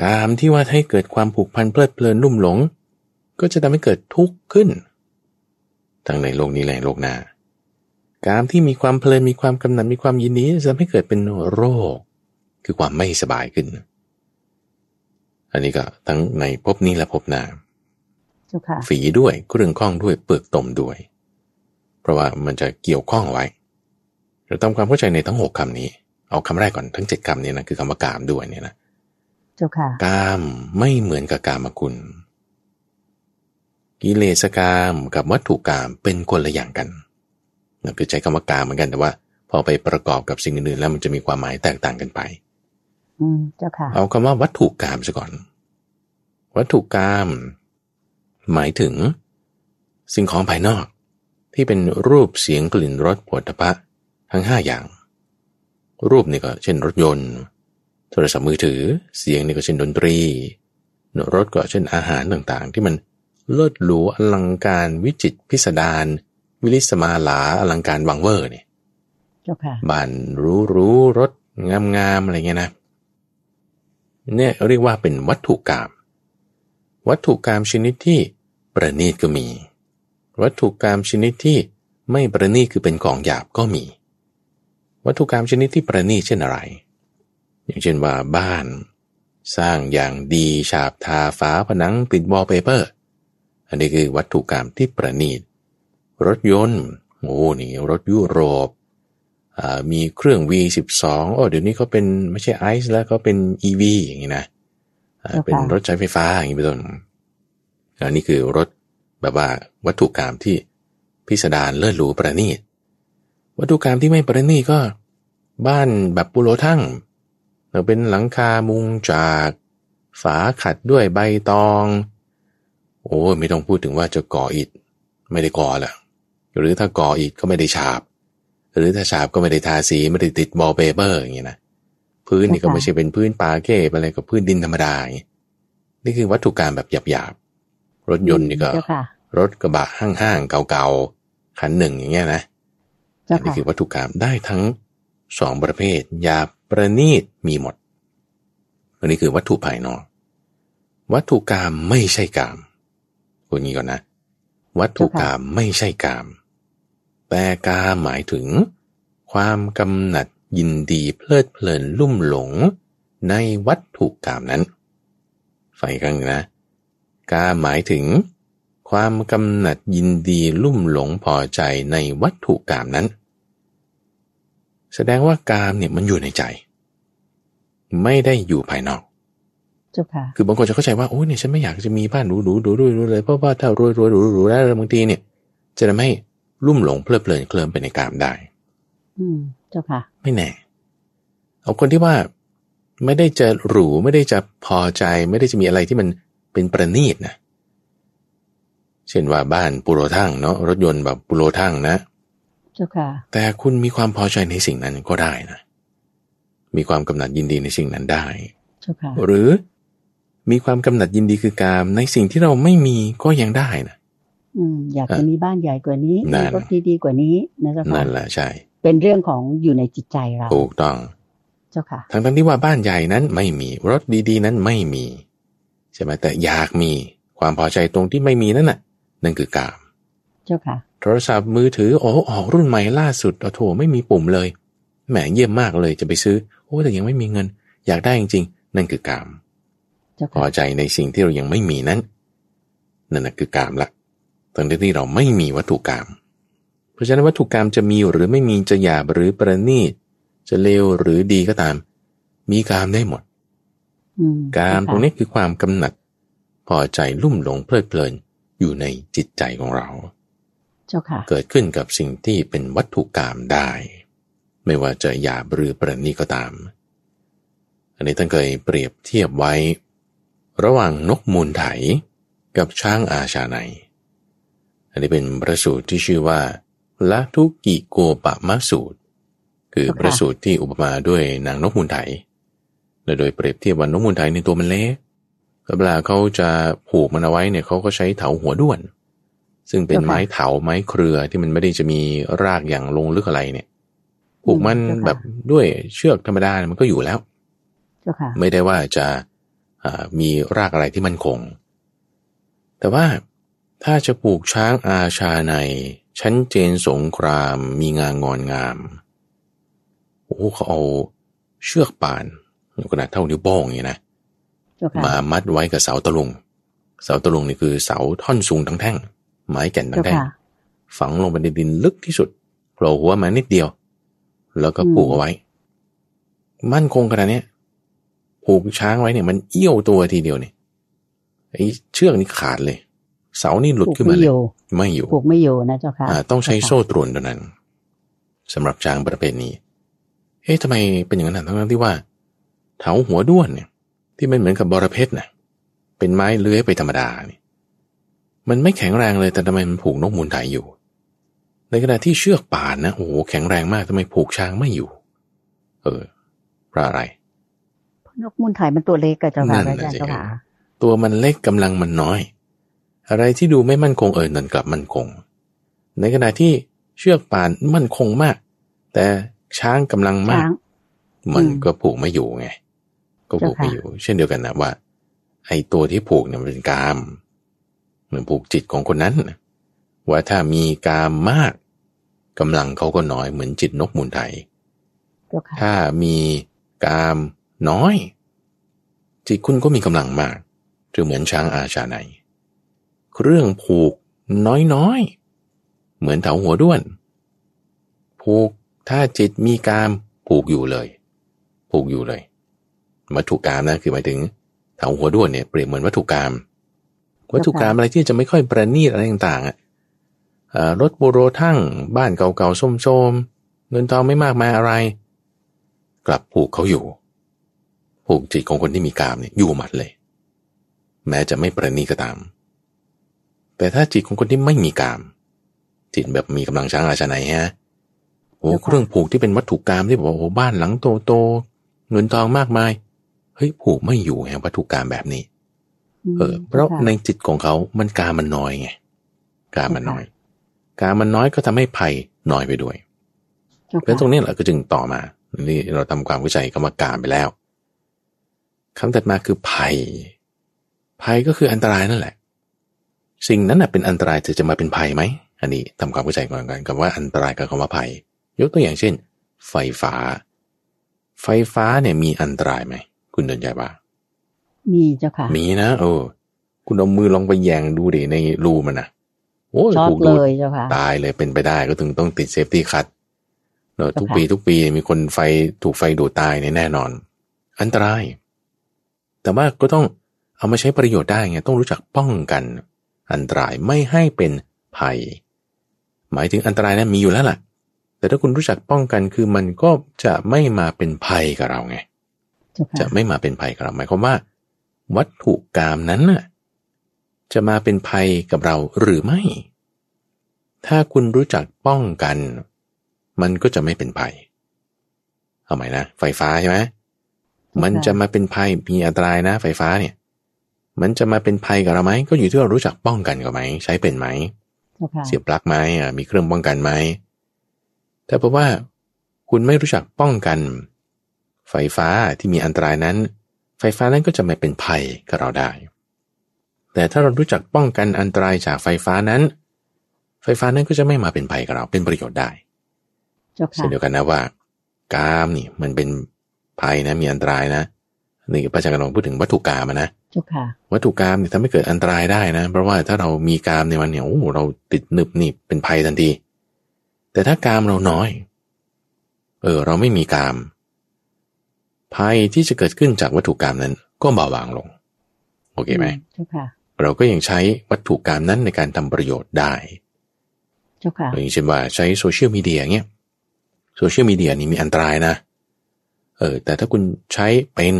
กามที่ว่าให้เกิดความผูกพันเพลิดเพลินนุ่มหลง ก็จะทำให้เกิดทุกข์ขึ้น ทั้งในโลกนี้และในโลกหน้ากามที่มีความเพลินมีความกำหนัดมีความยินดีจะทำให้เกิดเป็นโรค คือความไม่สบายขึ้น อันนี้ก็ทั้งในภพนี้และภพหน้าเจ้าค่ะฝีด้วยเครื่องข้องด้วยเปลือกตมด้วย เพราะว่ามันจะเกี่ยวข้องไว้ เราทำความเข้าใจในทั้งหกคำนี้ เอาคำแรกก่อนทั้งเจ็ดคำนี้นะคือคำว่ากามด้วยเนี่ยนะ เจ้าค่ะกามไม่เหมือนกับกามคุณ กิเลสกามกับวัตถุกามเป็นคนละอย่างกันนั่นคือใช้คำว่ากามเหมือนกันแต่ว่า พอไปประกอบกับสิ่งอื่นๆแล้วมันจะมีความหมายแตกต่างกันไป อืมเจ้าค่ะ เอาคำว่าวัตถุกามซะก่อน วัตถุกาม หมายถึง สิ่งของภายนอก ที่เป็นรูปเสียงกลิ่นรสผลิตภัณฑ์ทั้งห้าอย่าง รูปนี่ก็ เช่นรถยนต์โท รศัพท์มือถือ เสียงนี่ก็เช่นดนตรีรสก็เช่นอาหารต่างๆ ที่มันเลิศหรูอลังการวิจิตรพิสดารวิลิสมาลาอลังการวังเวอร์เนี่ยเจ้าค่ะบ้านรู้รู้รถงามงามๆอะไรเงี้ยนะเนี่ยเรียกว่าเป็นวัตถุกรรมวัตถุกรรมชนิดที่ประณีตก็มี วัตถุกรรมชนิดที่ไม่ประณีตคือเป็นของหยาบก็มี วัตถุกรรมชนิดที่ประณีตเช่นอะไร อย่างเช่นว่าบ้าน สร้างอย่างดีฉาบทาฝาผนังติดวอลเปเปอร์ อันนี้คือวัตถุกรรมที่ประณีต รถยนต์โอ้นี่รถยุโรปอ่ามีเครื่อง V12 โอ้เดี๋ยวนี้เขาเป็นไม่ใช่ไอซ์แล้วเขาเป็น EV อย่างนี้นะอ่าเจ้าค่ะเป็นรถใช้ไฟฟ้าอย่างนี้เป็นต้นอันนี้คือรถแบบว่าวัตถุกรรมที่พิสดารเลิศหรูประณีต วัตถุกรรมที่ไม่ประณีตก็ บ้านแบบปุโรทั่ง เราเป็นหลังคามุงจาก ฝาขัดด้วยใบตอง โอ้ยไม่ต้องพูดถึงว่าจะก่ออิฐไม่ได้ก่อละหรือถ้าก่ออิฐก็ไม่ได้ฉาบ หรือถ้าฉาบก็ไม่ได้ทาสีไม่ได้ติดวอลเปเปอร์อย่างนี้นะพื้นนี่ก็ค่ะไม่ใช่เป็นพื้นปาเก้อะไรกับพื้นดินธรรมดาอย่างนี้นี่คือวัตถุกามแบบหยาบๆรถยนต์นี่ก็เจ้าค่ะรถกระบะห้างๆเก่าๆคันหนึ่งอย่างเงี้ยนะเจ้าอันนี้ค่ะคือวัตถุกามได้ทั้งสองประเภทหยาบ ประณีตมีหมด อันนี้คือวัตถุภายนอก วัตถุกรรมไม่ใช่กรรมพูดงี้ก่อนนะ วัตถุกรรมไม่ใช่กรรมแต่กามหมายถึง ความกำหนัดยินดีเพลิดเพลินลุ่มหลงในวัตถุกรรมนั้นไฟกลางนะกามหมายถึง ความกำหนัดยินดีลุ่มหลงพอใจในวัตถุกรรมนั้น แสดงว่ากามเนี่ยมันอยู่ในใจ ไม่ได้อยู่ภายนอกเจ้าค่ะคือบางคนจะเข้าใจว่าโอ้ยเนี่ยฉันไม่อยากจะมีบ้านหรูๆหรูๆหรูๆเลยเพราะว่าถ้ารวยรวยๆหรูๆหรูๆแล้วบางทีเนี่ย จะทำให้ลุ่มหลงเพลิดเพลินเคลิ้มไปในกามได้ อืมเจ้าค่ะ ไม่แน่ เอาคนที่ว่าไม่ได้จะหรูไม่ได้จะพอใจ ไม่ได้จะมีอะไรที่มันเป็นประณีตนะเช่นว่าบ้านปุโรทั่งเนาะรถยนต์แบบปุโรทั่งนะ เจ้าค่ะ แต่คุณมีความพอใจในสิ่งนั้นก็ได้นะ มีความกำหนัดยินดีในสิ่งนั้นได้ เจ้าค่ะ หรือมีความกำหนัดยินดีคือกามในสิ่งที่เราไม่มีก็ยังได้นะอืมอยากอะจะมีบ้านใหญ่กว่านี้นั่มีนรถดีๆกว่านี้นะเจ้าค่ะนั่นแหละใช่ เป็นเรื่องของอยู่ในจิตใจเราถูกต้อง เจ้าค่ะทั้งทั้งที่ว่าบ้านใหญ่นั้นไม่มีรถดี ๆ นั้นไม่มีใช่ไหมแต่อยากมีความพอใจตรงที่ไม่มีนั่นน่ะ นั่นคือกาม เจ้าค่ะ โทรศัพท์มือถือโอ้ออกรุ่นใหม่ล่าสุดโอ้โถไม่มีปุ่มเลย แหมเยี่ยมมากเลยจะไปซื้อ โอ้แต่ยังไม่มีเงิน อยากได้จริงๆ นั่นคือกามเจ้าพอค่ะใจในสิ่งที่เรายังไม่มีนั้นนั่นนะคือกามละตอนที่เราไม่มีวัตถุกามเพราะฉะนั้นวัตถุกรรมจะมีหรือไม่มีจะหยาบหรือประณีตจะเลวหรือดีก็ตาม มีกามได้หมดอืมกามตรงนี้คือความกำหนัด พอใจลุ่มหลงเพลิดเพลินอยู่ในจิตใจของเรา เจ้าค่ะเกิดขึ้นกับสิ่งที่เป็นวัตถุกรรมได้ ไม่ว่าจะหยาบหรือประณีตก็ตาม อันนี้ท่านเคยเปรียบเทียบไว้ ระหว่างนกมูลไถกับช้างอาชาในอันนี้เป็นพระสูตรที่ชื่อว่าละทุกิโกปะมะสูตร คือพระสูตรที่อุปมาด้วยนางนกมูลไถและโดยเปรียบเทียบว่านกมูลไถในตัวมันเล็กเวลาเขาจะผูกมันเอาไว้เนี่ยเขาก็ใช้เถาหัวด้วน ซึ่งเป็นไม้เถาไม้เครือที่มันไม่ได้จะมีรากอย่างลงลึกอะไรเนี่ยผูกมันแบบด้วยเชือกธรรมดาเนี่ยมันก็อยู่แล้วเจ้าค่ะไม่ได้ว่าจะอ่ามีรากอะไรที่มั่นคง แต่ว่าถ้าจะปลูกช้างอาชาใน ชั้นเจนสงครามมีงางอนงาม โอ้เขาเอาเชือกป่านขนาดเท่านิ้วโป้งอย่างนี้นะเจ้าค่ะมามัดไว้กับเสาตะลุง เสาตะลุงนี่คือเสาท่อนสูงทั้งแท่ง ไม้แก่นทั้เจ้างแท่งค่ะฝังลงไปในดินลึกที่สุดโผล่หัวมานิดเดียว แล้วก็อืมผูกเอาไว้ มั่นคงขนาดเนี้ยผูกช้างไว้เนี่ยมันเอี้ยวตัวทีเดียวเนี่ยไอ้เชือกนี่ขาดเลย เสานี่หลุดผูกขึ้นมาไม่เลอยยู่ไม่อยู่ผูกไม่อยู่นะเจ้าค่ะอ่าต้องใช้โซ่ตรวนเท่านั้นสำหรับช้างประเภทนี้เอ๊ะทำไมเป็นอย่างนั้นทั้งที่ว่าเถาหัวด้วนเนี่ย ที่มันเหมือนกับบอระเพ็ดนะเป็นไม้เลื้อยไปธรรมดาเนี่ย มันไม่แข็งแรงเลยแต่ทำไมมันผูกนกมูลไถอยู่ ในขณะที่เชือกป่านนะโอ้โหแข็งแรงมากทำไมผูกช้างไม่อยู่ เออเพราะอะไรนกมูลไถมันตัวเล็กกับเจ้าค่ะนั่นอาน่ะจารย์สิเจ้าค่ะตัวมันเล็กกำลังมันน้อย อะไรที่ดูไม่มั่นคงเออนั่นกลับมั่นคง ในขณะที่เชือกป่านมั่นคงมาก แต่ช้างกำลังมากช้างมันอืมก็ผูกไม่อยู่ไง ก็ผูกไม่เจ้าค่ะอยู่ เช่นเดียวกันนะว่า ไอ้ตัวที่ผูกเนี่ยมันเป็นกามเห มือนผูกจิตของคนนั้นน่ะว่าถ้ามีกามมากกำลังเขาก็น้อยเหมือนจิตนกมูลไทยเจ้าค่ะถ้ามีกามน้อย จิตคุณก็มีกำลังมากจะเหมือนช้างอาชาในเครื่องผูกน้อยๆ เหมือนเถาหัวด้วน ผูกถ้าจิตมีกามผูกอยู่เลย ผูกอยู่เลยวัตถุกรรมนะคือหมายถึงเถาหัวด้วนเนี่ยเปรียบเหมือนวัตถุกรรม วัตถุกรรมอะไรที่จะไม่ค่อยประณีตอะไรต่างๆอะเอ่อรถโบโรทั้งบ้านเก่าๆส้มๆเงินทองไม่มากมายอะไร กลับผูกเขาอยู่ ผูกจิตของคนที่มีกามเนี่ยอยู่หมัดเลย แม้จะไม่ประณีตก็ตาม แต่ถ้าจิตของคนที่ไม่มีกาม จิตแบบมีกำลังช้างอาชนะฮะโอ้เครื่องผูกที่เป็นวัตถุกรรมที่บอกว่าโอ้บ้านหลังโตๆเงินทองมากมายเฮ้ยผูกไม่อยู่แห่งวัตถุกรรมแบบนี้ เออ เพราะในจิตของเขา มันกามันน้อยไง กามันน้อย กามันน้อยก็ทำให้ภัยน้อยไปด้วยเจ้าเพราะค่ะตรงนี้แหละก็จึงต่อมา นี่เราทำความเข้าใจกรรมการไปแล้วคำถัดมาคือภัย ภัยก็คืออันตรายนั่นแหละ สิ่งนั้นน่ะเป็นอันตรายจะจะมาเป็นภัยไหม อันนี้ทำความเข้าใจก่อนกันกับว่าอันตรายกับคำว่าภัย ยกตัวอย่างเช่น ไฟฟ้า ไฟฟ้าเนี่ยมีอันตรายไหม คุณเตือนใจว่า มีเจ้าค่ะ มีนะเออ คุณเอามือลองไปแยงดูดิในรูมันนะโอ้ยช็อตถูกไฟดูดเลยเจ้าค่ะ ตายเลยเป็นไปได้ก็ถึงต้องติด safety cut เนอะเจ้าค่ะทุกปีทุกปีมีคนไฟถูกไฟดูดตายเนี่ยแน่นอน อันตราย แต่ว่าก็ต้องเอามาใช้ประโยชน์ได้ไงต้องรู้จักป้องกัน อันตรายไม่ให้เป็นภัย หมายถึงอันตรายนั้นมีอยู่แล้วล่ะ แต่ถ้าคุณรู้จักป้องกันคือมันก็จะไม่มาเป็นภัยกับเราไงเจ้าจะค่ะไม่มาเป็นภัยกับเราหมายความว่า วัตถุกรรมนั้นน่ะจะมาเป็นภัยกับเราหรือไม่ ถ้าคุณรู้จักป้องกัน มันก็จะไม่เป็นภัย เอาใหม่นะ ไฟฟ้าใช่ไหมมันจะมาเป็นภัยมีอันตรายนะ ไฟฟ้าเนี่ย มันจะมาเป็นภัยกับเราไหมก็อยู่ที่เรารู้จักป้องกันกับไหมใช้เป็นไหมเจ้าค่ะเสียบปลั๊กไหมอะมีเครื่องป้องกันไหมแต่เพราะว่าคุณไม่รู้จักป้องกัน ไฟฟ้าที่มีอันตรายนั้น ไฟฟ้านั้นก็จะไม่เป็นภัยกับเราได้ แต่ถ้าเรารู้จักป้องกันอันตรายจากไฟฟ้านั้น ไฟฟ้านั้นก็จะไม่มาเป็นภัยกับเราเป็นประโยชน์ได้เจ้าเช่ค่ะนเดียวกันนะว่ากามนี่มันเป็นภัยนะมีอันตรายนะนี่พระอาจารย์กำลังพูดถึงวัตถุกรรมอะนะเจ้าค่ะวัตถุกรรมเนี่ยทำให้เกิดอันตรายได้นะ เพราะว่าถ้าเรามีกรรมในวันเนี่ยโอ้เราติดหนึบหนีบเป็นภัยทันทีแต่ถ้ากรรมเราน้อย เออ เราไม่มีกรรม ภัยที่จะเกิดขึ้นจากวัตถุกามนั้นก็เบาบางลง โอเคไหมเจ้าค่ะเราก็ยังใช้วัตถุกามนั้นในการทำประโยชน์ได้เจ้าค่ะอย่างเช่นว่าใช้โซเชียลมีเดียเงี้ยโซเชียลมีเดียนี่มีอันตรายนะ เออ แต่ถ้าคุณใช้เป็น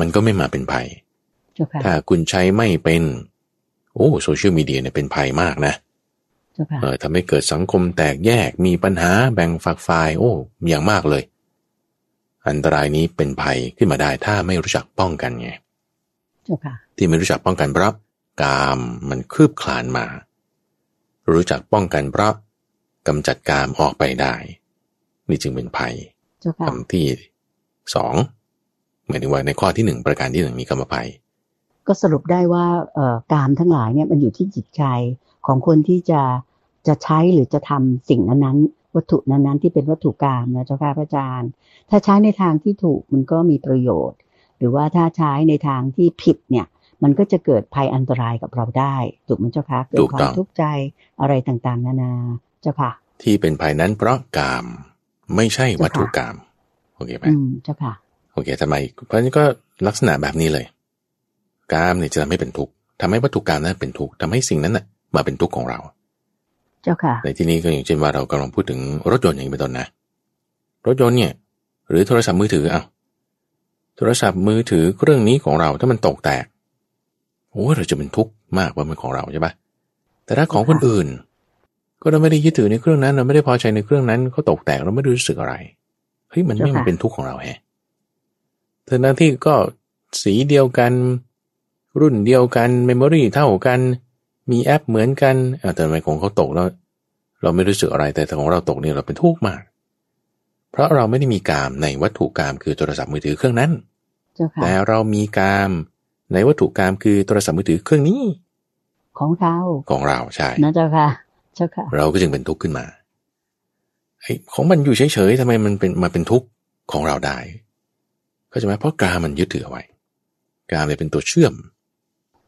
มันก็ไม่มาเป็นภัยเจ้าค่ะถ้าคุณใช้ไม่เป็น โอ้โซเชียลมีเดียเนี่ยเป็นภัยมากนะเจ้าค่ะเออทำให้เกิดสังคมแตกแยกมีปัญหาแบ่งฝักฝ่าย โอ้อย่างมากเลย อันตรายนี้เป็นภัยขึ้นมาได้ถ้าไม่รู้จักป้องกันไงเจ้าค่ะที่ไม่รู้จักป้องกันเพราะกามมันคืบคลานมา รู้จักป้องกันเพราะกำจัดกามออกไปได้ นี่จึงเป็นภัยเจ้าค่ะคำที่สองหมายถึงว่าในข้อที่หนึ่งประการที่หนึ่งมีคำว่าภัย ก็สรุปได้ว่าเอ่อกามทั้งหลายเนี่ยมันอยู่ที่จิตใจของคนที่จะจะใช้หรือจะทำสิ่งนั้นๆ วัตถุนั้นๆ ที่เป็นวัตถุกามนะเจ้าค่ะพระอาจารย์ ถ้าใช้ในทางที่ถูกมันก็มีประโยชน์ หรือว่าถ้าใช้ในทางที่ผิดเนี่ย มันก็จะเกิดภัยอันตรายกับเราได้ถูกไหมเจ้าคะเกิดถูกควาต้มองทุกข์ใจอะไรต่างๆ นานาเจ้าค่ะ ที่เป็นภัยนั้นเพราะกามไม่ใช่วัตถุกามโอเคไหมอืมเจ้าค่ะโอเคทำไมเพราะฉะนั้นก็ลักษณะแบบนี้เลยกามเนี่ยจะทำให้เป็นทุกข์ทำให้วัตถุกรรมนั้นเป็นทุกข์ทำให้สิ่งนั้นน่ะมาเป็นทุกข์ของเรา เจ้าค่ะ ในที่นี้ก็อย่างเช่นว่าเรากำลังพูดถึงรถยนต์อย่างนี้เป็นต้นนะ รถยนต์เนี่ย หรือโทรศัพท์มือถือเอาโทรศัพท์มือถือเครื่องนี้ของเราถ้ามันตกแตกโอ้เราจะเป็นทุกข์มากว่ามันของเราใช่ปะแต่ถ้าของคนอื่น ก็เราไม่ได้ยึดถือในเครื่องนั้น เราไม่ได้พอใจในเครื่องนั้นเขาตกแตกเราไม่รู้สึกอะไรเฮ้ยมันไม่มาเป็นทุกข์ของเราแฮะทั้งนั้นที่ก็สีเดียวกัน รุ่นเดียวกัน memory เท่ากัน มีแอปเหมือนกันแต่ทำไมของเขาตกแล้ว เราไม่รู้สึกอะไรแต่ของเราตกเนี่ยเราเป็นทุกข์มาก เพราะเราไม่ได้มีกามในวัตถุกามคือโทรศัพท์มือถือเครื่องนั้น แต่เรามีกามในวัตถุกามคือโทรศัพท์มือถือเครื่องนี้ ของเราของเราใช่นะเจ้าค่ะ เจ้าค่ะ เราก็จึงเป็นทุกข์ขึ้นมาไอ้ของมันอยู่เฉยๆทำไมมันเป็นมาเป็นทุกข์ของเราได้ก็จะไหมเพราะกามมันยึดถือเอาไว้ กามเลยเป็นตัวเชื่อม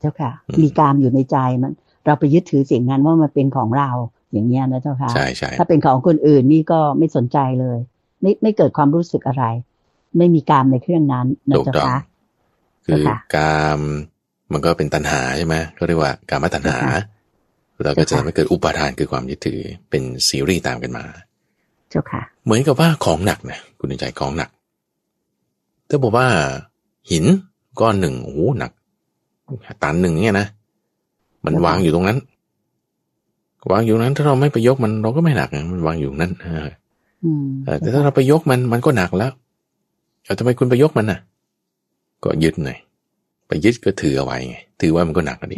เจ้าค่ะ มีกามอยู่ในใจมัน เราไปยึดถือสิ่งนั้นว่ามันเป็นของเราอย่างเงี้ยนะเจ้าค่ะใช่ใช่ถ้าเป็นของคนอื่นนี่ก็ไม่สนใจเลย ไม่ไม่เกิดความรู้สึกอะไร ไม่มีกามในเครื่องนั้นนะเจ้าค่ะคือกามมันก็เป็นตัณหาใช่ไหมก็เรียกว่ากามตัณหา แล้วก็จะไม่เกิดอุปาทานคือความยึดถือเป็นซีรีส์ตามกันมา เจ้าค่ะ เหมือนกับว่าของหนักนะคุณใจของหนักถ้าบอกว่าหินก้อนหนึ่งโอ้หนักตันหนึ่งเนี่ยนะ มันวางอยู่ตรงนั้น วางอยู่นั้น ถ้าเราไม่ไปยกมันเราก็ไม่หนักมันวางอยู่นั้นแต่ถ้าเราไปยกมันมันก็หนักแล้วแต่ทำไมคุณไปยกมันน่ะ ก็ยึดหน่อยไปยึดก็ถือเอาไว้ไงถือว่ามันก็หนักดิ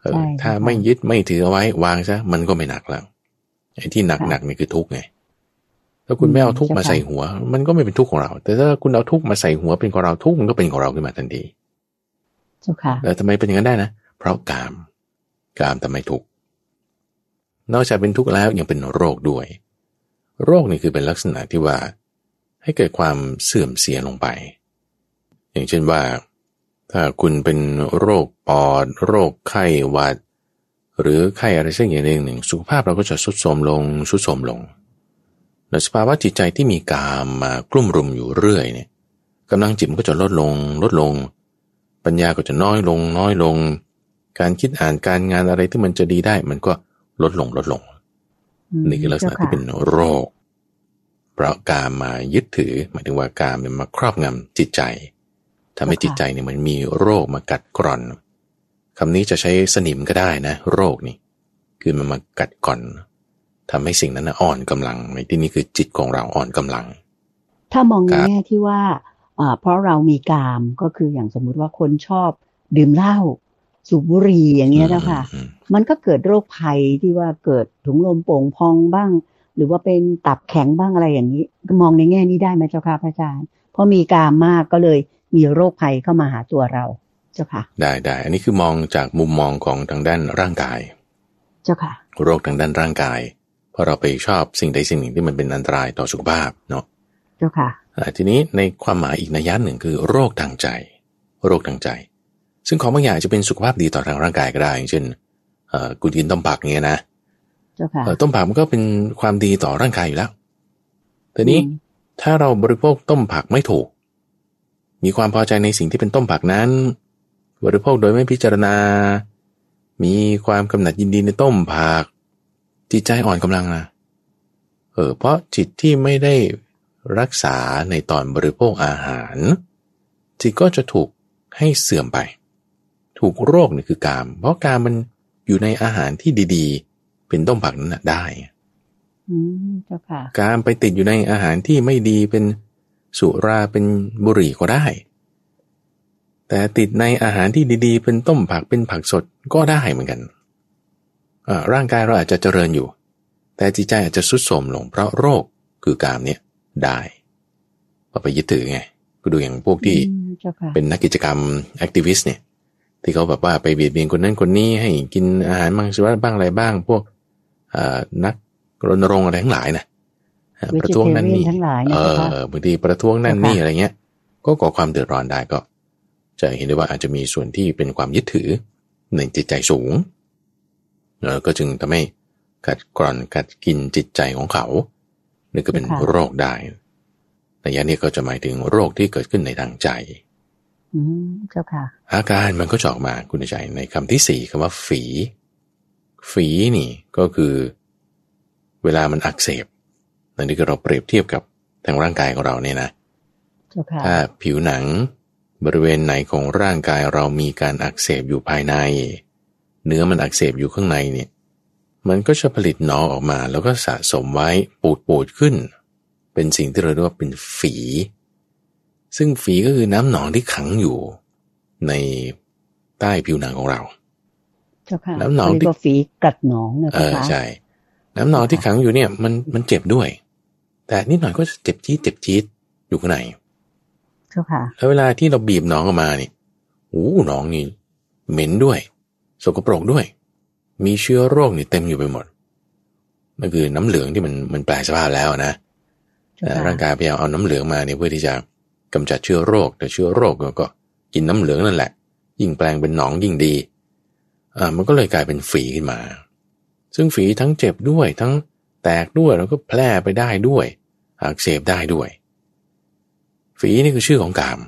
เออถ้าไม่ยึดไม่ถือเอาไว้ วางซะมันก็ไม่หนักแล้วไอ้ที่หนักหนักนี่คือทุกข์ไงถ้าคุณไม่เอาทุกข์มาใส่หัว มันก็ไม่เป็นทุกข์ของเรา แต่ถ้าคุณเอาทุกข์มาใส่หัวเป็นของเราทุกข์มันก็เป็นของเราขึ้นมาทันทีเจ้าค่ะแล้วทำไมเป็นอย่างนั้นได้นะ เพราะกาม กามทำไมทุกข์นอกจากเป็นทุกข์แล้วยังเป็นโรคด้วย โรคนี่คือเป็นลักษณะที่ว่า ให้เกิดความเสื่อมเสียลงไป อย่างเช่นว่า ถ้าคุณเป็นโรคปอด โรคไข้หวัด หรือไข้อะไรสักอย่างหนึ่ง สุขภาพเราก็จะสุดโทรมลงสุดโทรมลงแลวสภาวะจิตใจที่มีกามมากลุ่มรุมอยู่เรื่อยเนี่ยกำลังจิตมันก็จะลดลง ลดลง ปัญญาก็จะน้อยลง น้อยลง การคิดอ่านการงานอะไรที่มันจะดีได้ มันก็ลดลงลดลงนี่คือลักษณะที่เป็นโรค เพราะกามมายึดถือหมายถึงว่ากามมันมาครอบงำจิตใจทำให้จิตใจเนี่ยมันมีโรคมากัดกร่อนคำนี้จะใช้สนิมก็ได้นะ โรคนี่คือมันมากัดก่อนทำให้สิ่งนั้นอ่อนกำลังในที่นี้คือจิตของเราอ่อนกำลัง ถ้ามองในแง่ที่ว่าเพราะเรามีกามก็คืออย่างสมมุติว่าคนชอบดื่มเหล้า สูบบุหรี่อย่างเงี้ยนะคะมันก็เกิดโรคภัยที่ว่าเกิดถุงลมโป่งพองบ้าง หรือว่าเป็นตับแข็งบ้างอะไรอย่างนี้ มองในแง่นี้ได้ไหมเจ้าค่ะพระอาจารย์เพราะมีกามมากก็เลยมีโรคภัยเข้ามาหาตัวเรา เจ้าค่ะ ได้ได้อันนี้คือมองจากมุมมองของทางด้านร่างกาย เจ้าค่ะ โรคทางด้านร่างกายพอเราไปชอบสิ่งใดสิ่งหนึ่งที่มันเป็นอันตรายต่อสุขภาพเนาะเจ้าค่ะทีนี้ในความหมายอีกนัยยะหนึ่งคือโรคทางใจ โรคทางใจ ซึ่งของบางอย่างจะเป็นสุขภาพดีต่อทางร่างกายก็ได้อย่างเช่นกูกินต้มผักเงี้ยนะต้มผักมันก็เป็นความดีต่อร่างกายอยู่แล้วทีนี้ถ้าเราบริโภคต้มผักไม่ถูก มีความพอใจในสิ่งที่เป็นต้มผักนั้น บริโภคโดยไม่พิจารณา มีความกำหนัดยินดีในต้มผัก จิตใจอ่อนกำลังนะเออเพราะจิตที่ไม่ได้รักษาในตอนบริโภคอาหาร จิตก็จะถูกให้เสื่อมไป ถูกโรคนี่คือกาม เพราะกามมันอยู่ในอาหารที่ดีๆ เป็นต้มผักนั้นนะได้อืมเจ้าค่ะกามไปติดอยู่ในอาหารที่ไม่ดีเป็นสุราเป็นบุหรี่ก็ได้ แต่ติดในอาหารที่ดีๆ เป็นต้มผักเป็นผักสดก็ได้เหมือนกันร่างกายเราอาจจะเจริญอยู่ แต่จิตใจอาจจะสุดโทมลง เพราะโรคคือกามเนี่ยได้ก็ไปยึดถือไงก็ดูอย่างพวกที่เป็นนักกิจกรรมแอคทิวิสต์เนี่ย ที่เขาแบบว่าไปเบียดเบียนคนนั้นคนนี้ให้กินอาหารมังสวิรัตบ้างอะไรบ้าง พวกนักรณรงค์อะไรทั้งหลายนะประท้วงนั่นนี่เออบางทีประท้วงนั่นนี่อะไรเงี้ย ก็ก่อความเดือดร้อนได้ก็ จะเห็นได้ว่าอาจจะมีส่วนที่เป็นความยึดถือในจิตใจสูงแล้วก็จึงทำให้กัดกร่อนกัดกินจิตใจของเขานี่ก็เป็นโรคได้ในยะนี้ก็จะหมายถึงโรคที่เกิดขึ้นในทางใจอืม เจ้าค่ะ อาการมันก็จะออกมาคุณใจในคำที่สี่คำว่าฝี ฝีนี่ก็คือ เวลามันอักเสบนั่นนี่คือเราเปรียบเทียบกับทางร่างกายของเราเนี่ยนะเจ้าค่ะถ้าผิวหนังบริเวณไหนของร่างกายเรามีการอักเสบอยู่ภายใน เนื้อมันอักเสบอยู่ข้างในเนี่ย มันก็จะผลิตหนองออกมา แล้วก็สะสมไว้ปูดปูดๆขึ้น เป็นสิ่งที่เราเรียกว่าเป็นฝี ซึ่งฝีก็คือน้ำหนองที่ขังอยู่ในใต้ผิวหนังของเราเจ้าค่ะแล้วหนองที่เรียกว่าฝีกัดหนองนะเอเจ้าอค่ะใช่ น้ำหนองที่ขังอยู่เนี่ย มันมันเจ็บด้วย แต่นิดหน่อยก็จะเจ็บจี๊ดเจ็บจี๊ดอยู่ข้างในเจ้าค่ะแล้วเวลาที่เราบีบหนองออกมานี่โอ้หนองนี่เหม็นด้วย สกปรกด้วย มีเชื้อโรคนี่เต็มอยู่ไปหมดนั่นคือน้ำเหลืองที่มันมันแปลสภาพแล้วนะเจ้าแต่ค่ะร่างกายพยายามเอาน้ำเหลืองมาเนี่ยเพื่อที่จะ กำจัดเชื้อโรค แต่เชื้อโรคก็ก็กินน้ำเหลืองนั่นแหละ ยิ่งแปลงเป็นหนองยิ่งดีอ่ามันก็เลยกลายเป็นฝีขึ้นมา ซึ่งฝีทั้งเจ็บด้วยทั้งแตกด้วยแล้วก็แพร่ไปได้ด้วยอักเสบได้ด้วย ฝีนี่คือชื่อของกาม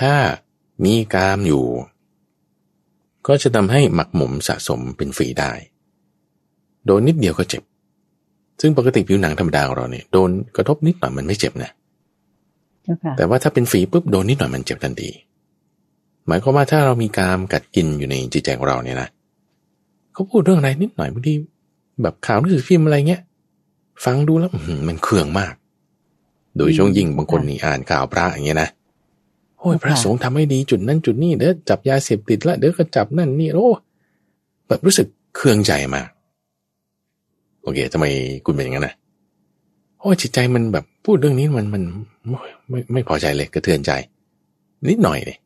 ถ้ามีกามอยู่ ก็จะทำให้หมักหมมสะสมเป็นฝีได้ โดนนิดเดียวก็เจ็บ ซึ่งปกติผิวหนังธรรมดาของเราเนี่ยโดนกระทบนิดหน่อยมันไม่เจ็บนะเจ้าค่ะ แต่ว่าถ้าเป็นฝีปุ๊บโดนนิดหน่อยมันเจ็บทันทีหมายความว่าถ้าเรามีกามกัดกินอยู่ในจิตใจของเราเนี่ยนะเขาพูดเรื่องอะไรนิดหน่อยบางทีแบบข่าวหนังสือพิมพ์อะไรเงี้ยฟังดูแล้วมันเคืองมาก โดยช่วงยิ่งบางคนนี่อ่านข่าวพระอย่างเงี้ยนะโอ้ยพระสงฆ์ทำให้ดีจุดนั้นจุดนี้เดี๋ยวจับยาเสพติดละเดี๋ยวก็จับนั่นนี่โอ้แบบรู้สึกเคืองใจมาก โอเคทำไมคุณเป็นอย่างนั้นนะ โอ้ยจิตใจมันแบบพูดเรื่องนี้มันมันไม่ไม่ไม่พอใจเลยกระเทือนใจ นิดหน่อยเลย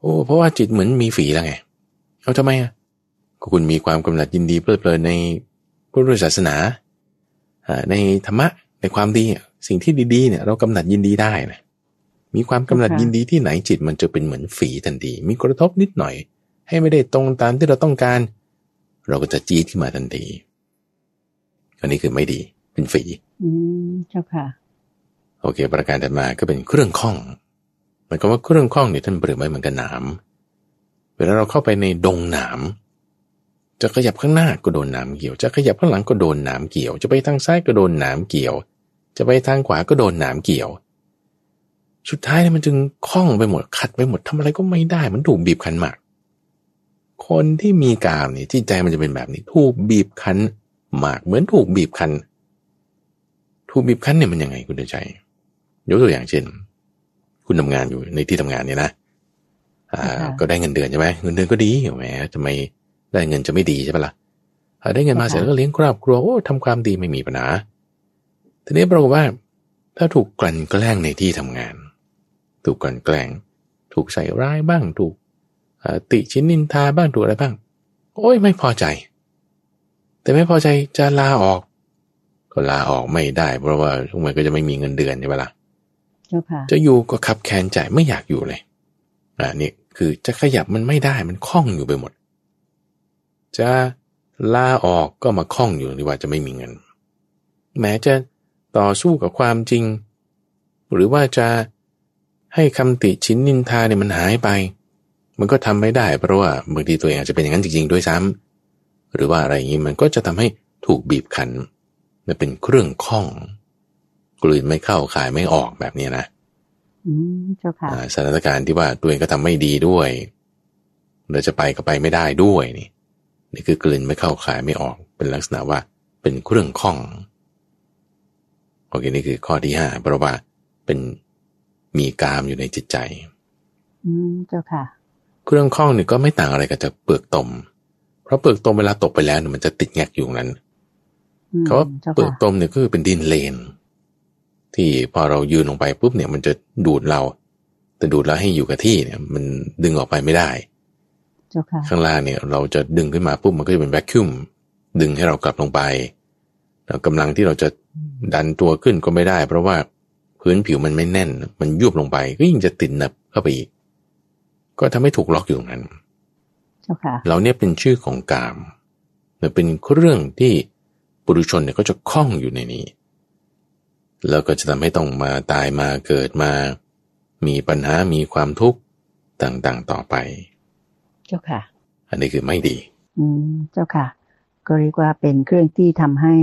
โอ้ เพราะว่าจิตเหมือนมีฝีแล้วไงเอาทำไมอะก็คุณมีความกำหนัดยินดีเพลิดเพลินในพุทธศาสนาอ่าในธรรมะในความดีอะสิ่งที่ดีๆเนี่ยเรากำหนัดยินดีได้นะมีความกำหนัดยินดีที่ไหนจิตมันจะเป็นเหมือนฝีทันทีมีกระทบนิดหน่อย ให้ไม่ได้ตรงตามที่เราต้องการ เราก็จะจี๊ดขึ้นมาทันทีอันนี้คือไม่ดี เป็นฝีอืมเจ้าค่ะ โอเค ประการถัดมาก็เป็นเครื่องข้องหมายความว่าเครื่องข้องเนี่ยท่านเปรียบไว้เหมือนกับหนามเวลาเราเข้าไปในดงหนามจะขยับข้างหน้าก็โดนหนามเกี่ยว จะขยับข้างหลังก็โดนหนามเกี่ยว จะไปทางซ้ายก็โดนหนามเกี่ยว จะไปทางขวาก็โดนหนามเกี่ยว สุดท้ายเนี่ยมันจึงคล้องไปหมดขัดไปหมดทำอะไรก็ไม่ได้ มันถูกบีบคั้นมาก คนที่มีกามเนี่ยที่ใจมันจะเป็นแบบนี้ ถูกบีบคั้นมากเหมือนถูกบีบคั้น ถูกบีบคั้นเนี่ยมันยังไงคุณเดือใจยกตัวอย่างเช่น คุณทำงานอยู่ในที่ทำงานเนี่ยนะอ่าค่ะก็ได้เงินเดือนใช่ไหมเงินเดือนก็ดีอยู่แหมทำไมได้เงินจะไม่ดีใช่ปะล่ะอ่าได้เงินมาเสร็จแล้วก็เลี้ยงครอบครัวโอ้ทำความดีไม่มีปัญหาทีนี้ปรากฏว่า ถ้าถูกกลั่นแกล้งในที่ทำงาน ถูกกลั่นแกล้ง ถูกใส่ร้ายบ้างถูกอ่าติชินนินทาบ้างถูกอะไรบ้าง โอ้ยไม่พอใจ แต่ไม่พอใจจะลาออก ก็ลาออกไม่ได้ เพราะว่าทุกวันก็จะไม่มีเงินเดือนใช่ปะล่ะเจ้าค่ะจะอยู่ก็ขับแค้นใจไม่อยากอยู่เลยอ่านี่คือจะขยับมันไม่ได้มันคล้องอยู่ไปหมด จะลาออกก็มาคล้องอยู่ที่ว่าจะไม่มีเงิน แม้จะต่อสู้กับความจริง หรือว่าจะให้คำติชิ้นนินทาเนี่ยมันหายไป มันก็ทำไม่ได้ เพราะว่าบางทีตัวเองอาจจะเป็นอย่างนั้นจริงๆด้วยซ้ำหรือว่าอะไรอย่างนี้มันก็จะทำให้ถูกบีบคั้น มันเป็นเครื่องข้องกลืนไม่เข้าขายไม่ออกแบบนี้นะอืมเจ้าค่ะอ่าสถานการณ์ที่ว่าตัวเองก็ทำไม่ดีด้วยเราจะไปก็ไปไม่ได้ด้วยนี่ นี่คือกลืนไม่เข้าขายไม่ออก เป็นลักษณะว่าเป็นเครื่องข้องโอเคนี่คือข้อที่ห้าเพราะว่าเป็นมีกามอยู่ในจิตใจ อืมเจ้าค่ะ เครื่องข้องนี่ก็ไม่ต่างอะไรกับจากเปลือกตม เพราะเปลือกตมเวลาตกไปแล้วเนี่ยมันจะติดแงกอยู่ตรงนั้นอืม เขาว่าเจ้าเปลือกค่ะตมเนี่ยก็คือเป็นดินเลน ที่พอเรายืนลงไปปุ๊บเนี่ยมันจะดูดเรา แต่ดูดแล้วให้อยู่กับที่เนี่ย มันดึงออกไปไม่ได้เจ้าค่ะข้างล่างเนี่ย เราจะดึงขึ้นมาปุ๊บมันก็จะเป็นแวคคิวมดึงให้เรากลับลงไปแล้วกำลังที่เราจะดันตัวขึ้นก็ไม่ได้ เพราะว่าพื้นผิวมันไม่แน่น มันยุบลงไป ก็ยิ่งจะติดหนับเข้าไปอีก ก็ทำให้ถูกล็อกอยู่ตรงนั้นเจ้าค่ะเราเนี่ยเป็นชื่อของกามมันเป็นเรื่องที่ ปุถุชนเนี่ยก็จะคล้องอยู่ในนี้ แล้วก็จะทำให้ต้องมาตายมาเกิดมา มีปัญหามีความทุกข์ต่างๆต่อไป เจ้าค่ะ อันนี้คือไม่ดี อืมเจ้าค่ะ ก็เรียกว่าเป็นเครื่องที่ทำให้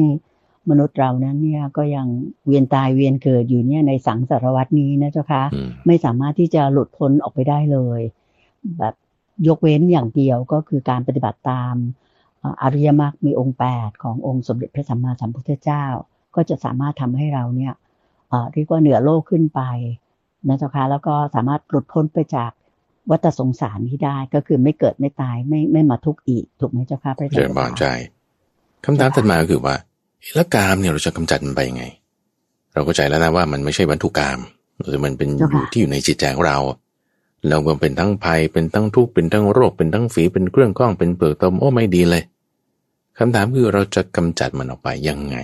มนุษย์เรานั้นเนี่ยก็ยังเวียนตายเวียนเกิดอยู่เนี่ยในสังสารวัตนี้นะเจ้าค่ะไม่สามารถที่จะหลุดพ้นออกไปได้เลย แบบยกเว้นอย่างเดียวก็คือการปฏิบัติตาม อริยมรรคมีองค์แปดขององค์สมเด็จพระสัมมาสัมพุทธเจ้า ก็จะสามารถทำให้เราเนี่ยเรียกว่าเหนือโลกขึ้นไปนะเจ้าค่ะแล้วก็สามารถหลุดพ้นไปจากวัฏสงสารที่ได้ก็คือไม่เกิดไม่ตายไม่ไม่มาทุกข์อีกถูกไหมเจ้าค่ะพระอาจารย์เจริญบานใจคำถามถัดมาก็คือว่าแล้วกามเนี่ยเราจะกำจัดมันไปยังไง เราก็ใจแล้วนะว่ามันไม่ใช่วัตถุกรรมหรือมันเป็นอยู่ที่อยู่ในจิตใจของเรา เราก็เป็นทั้งภัยเป็นทั้งทุกข์เป็นทั้งโรคเป็นทั้งฝีเป็นเครื่องก้องเป็นเปลือกตมโอ้ไม่ดีเลย คำถามคือเราจะกำจัดมันออกไปยังไง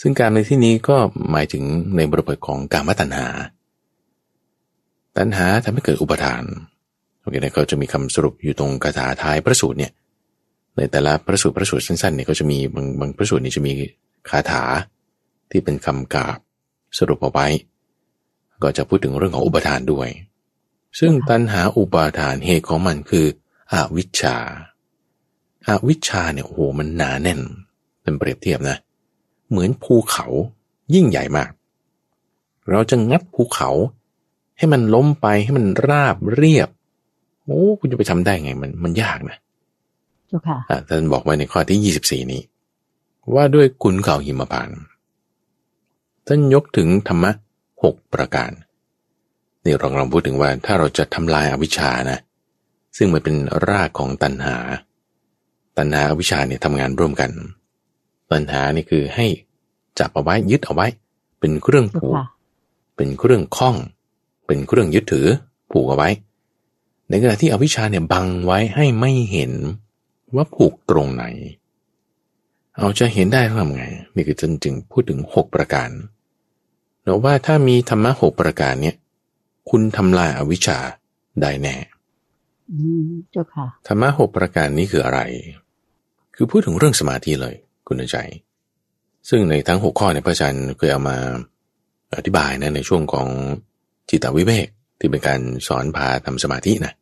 ซึ่งการในที่นี้ก็หมายถึงในบริบทของการมตัณหา ตัณหาทำให้เกิดอุปทานโอเคนะเขาจะมีคำสรุปอยู่ตรงคาถาท้ายพระสูตรเนี่ยในแต่ละพระสูตรพระสูตรสั้นๆเนี่ยก็จะมีบางบางพระสูตรนี่จะมีคาถาที่เป็นคำกาบสรุปเอาไว้ ก็จะพูดถึงเรื่องของอุปทานด้วย ซึ่งตัณหาอุปาทานเหตุของมันคืออวิชชา อาวิชชาเนี่ยโอ้โหมันหนาแน่นเป็นเปรียบเทียบนะ เหมือนภูเขายิ่งใหญ่มาก เราจะงัดภูเขา ให้มันล้มไปให้มันราบเรียบ โอ้คุณจะไปทำได้ไงมันมันยากนะจ้าค่ะท่านบอกไว้ในข้อที่ยี่สิบสี่นี้ ว่าด้วยคุณเขาหิมพานท่านยกถึงธรรมะหกประการนี่เรากำลังพูดถึงว่าถ้าเราจะทำลายอาวิชชานะ ซึ่งมันเป็นรากของตัณหา ตัณหาอวิชชาเนี่ยทำงานร่วมกัน ตัณหานี่คือให้จับเอาไว้ยึดเอาไว้ เป็นเครื่องผูก เป็นเครื่องคล้อง เป็นเครื่องยึดถือผูกเอาไว้ ในขณะที่อวิชชาเนี่ยบังไว้ให้ไม่เห็นว่าผูกตรงไหน เอาจะเห็นได้ทำไง นี่คือจนจึงพูดถึงหกประการเราว่าถ้ามีธรรมะหกประการเนี่ย คุณทำลายอาวิชชาได้แน่เจ้าค่ะธรรมะหกประการนี้คืออะไร คือพูดถึงเรื่องสมาธิเลยคุณใจ ซึ่งในทั้งหกข้อเนี่ยพระอาจารย์เคยเอามาอธิบายนะในช่วงของจิตวิเวกที่เป็นการสอนพาทำสมาธินะ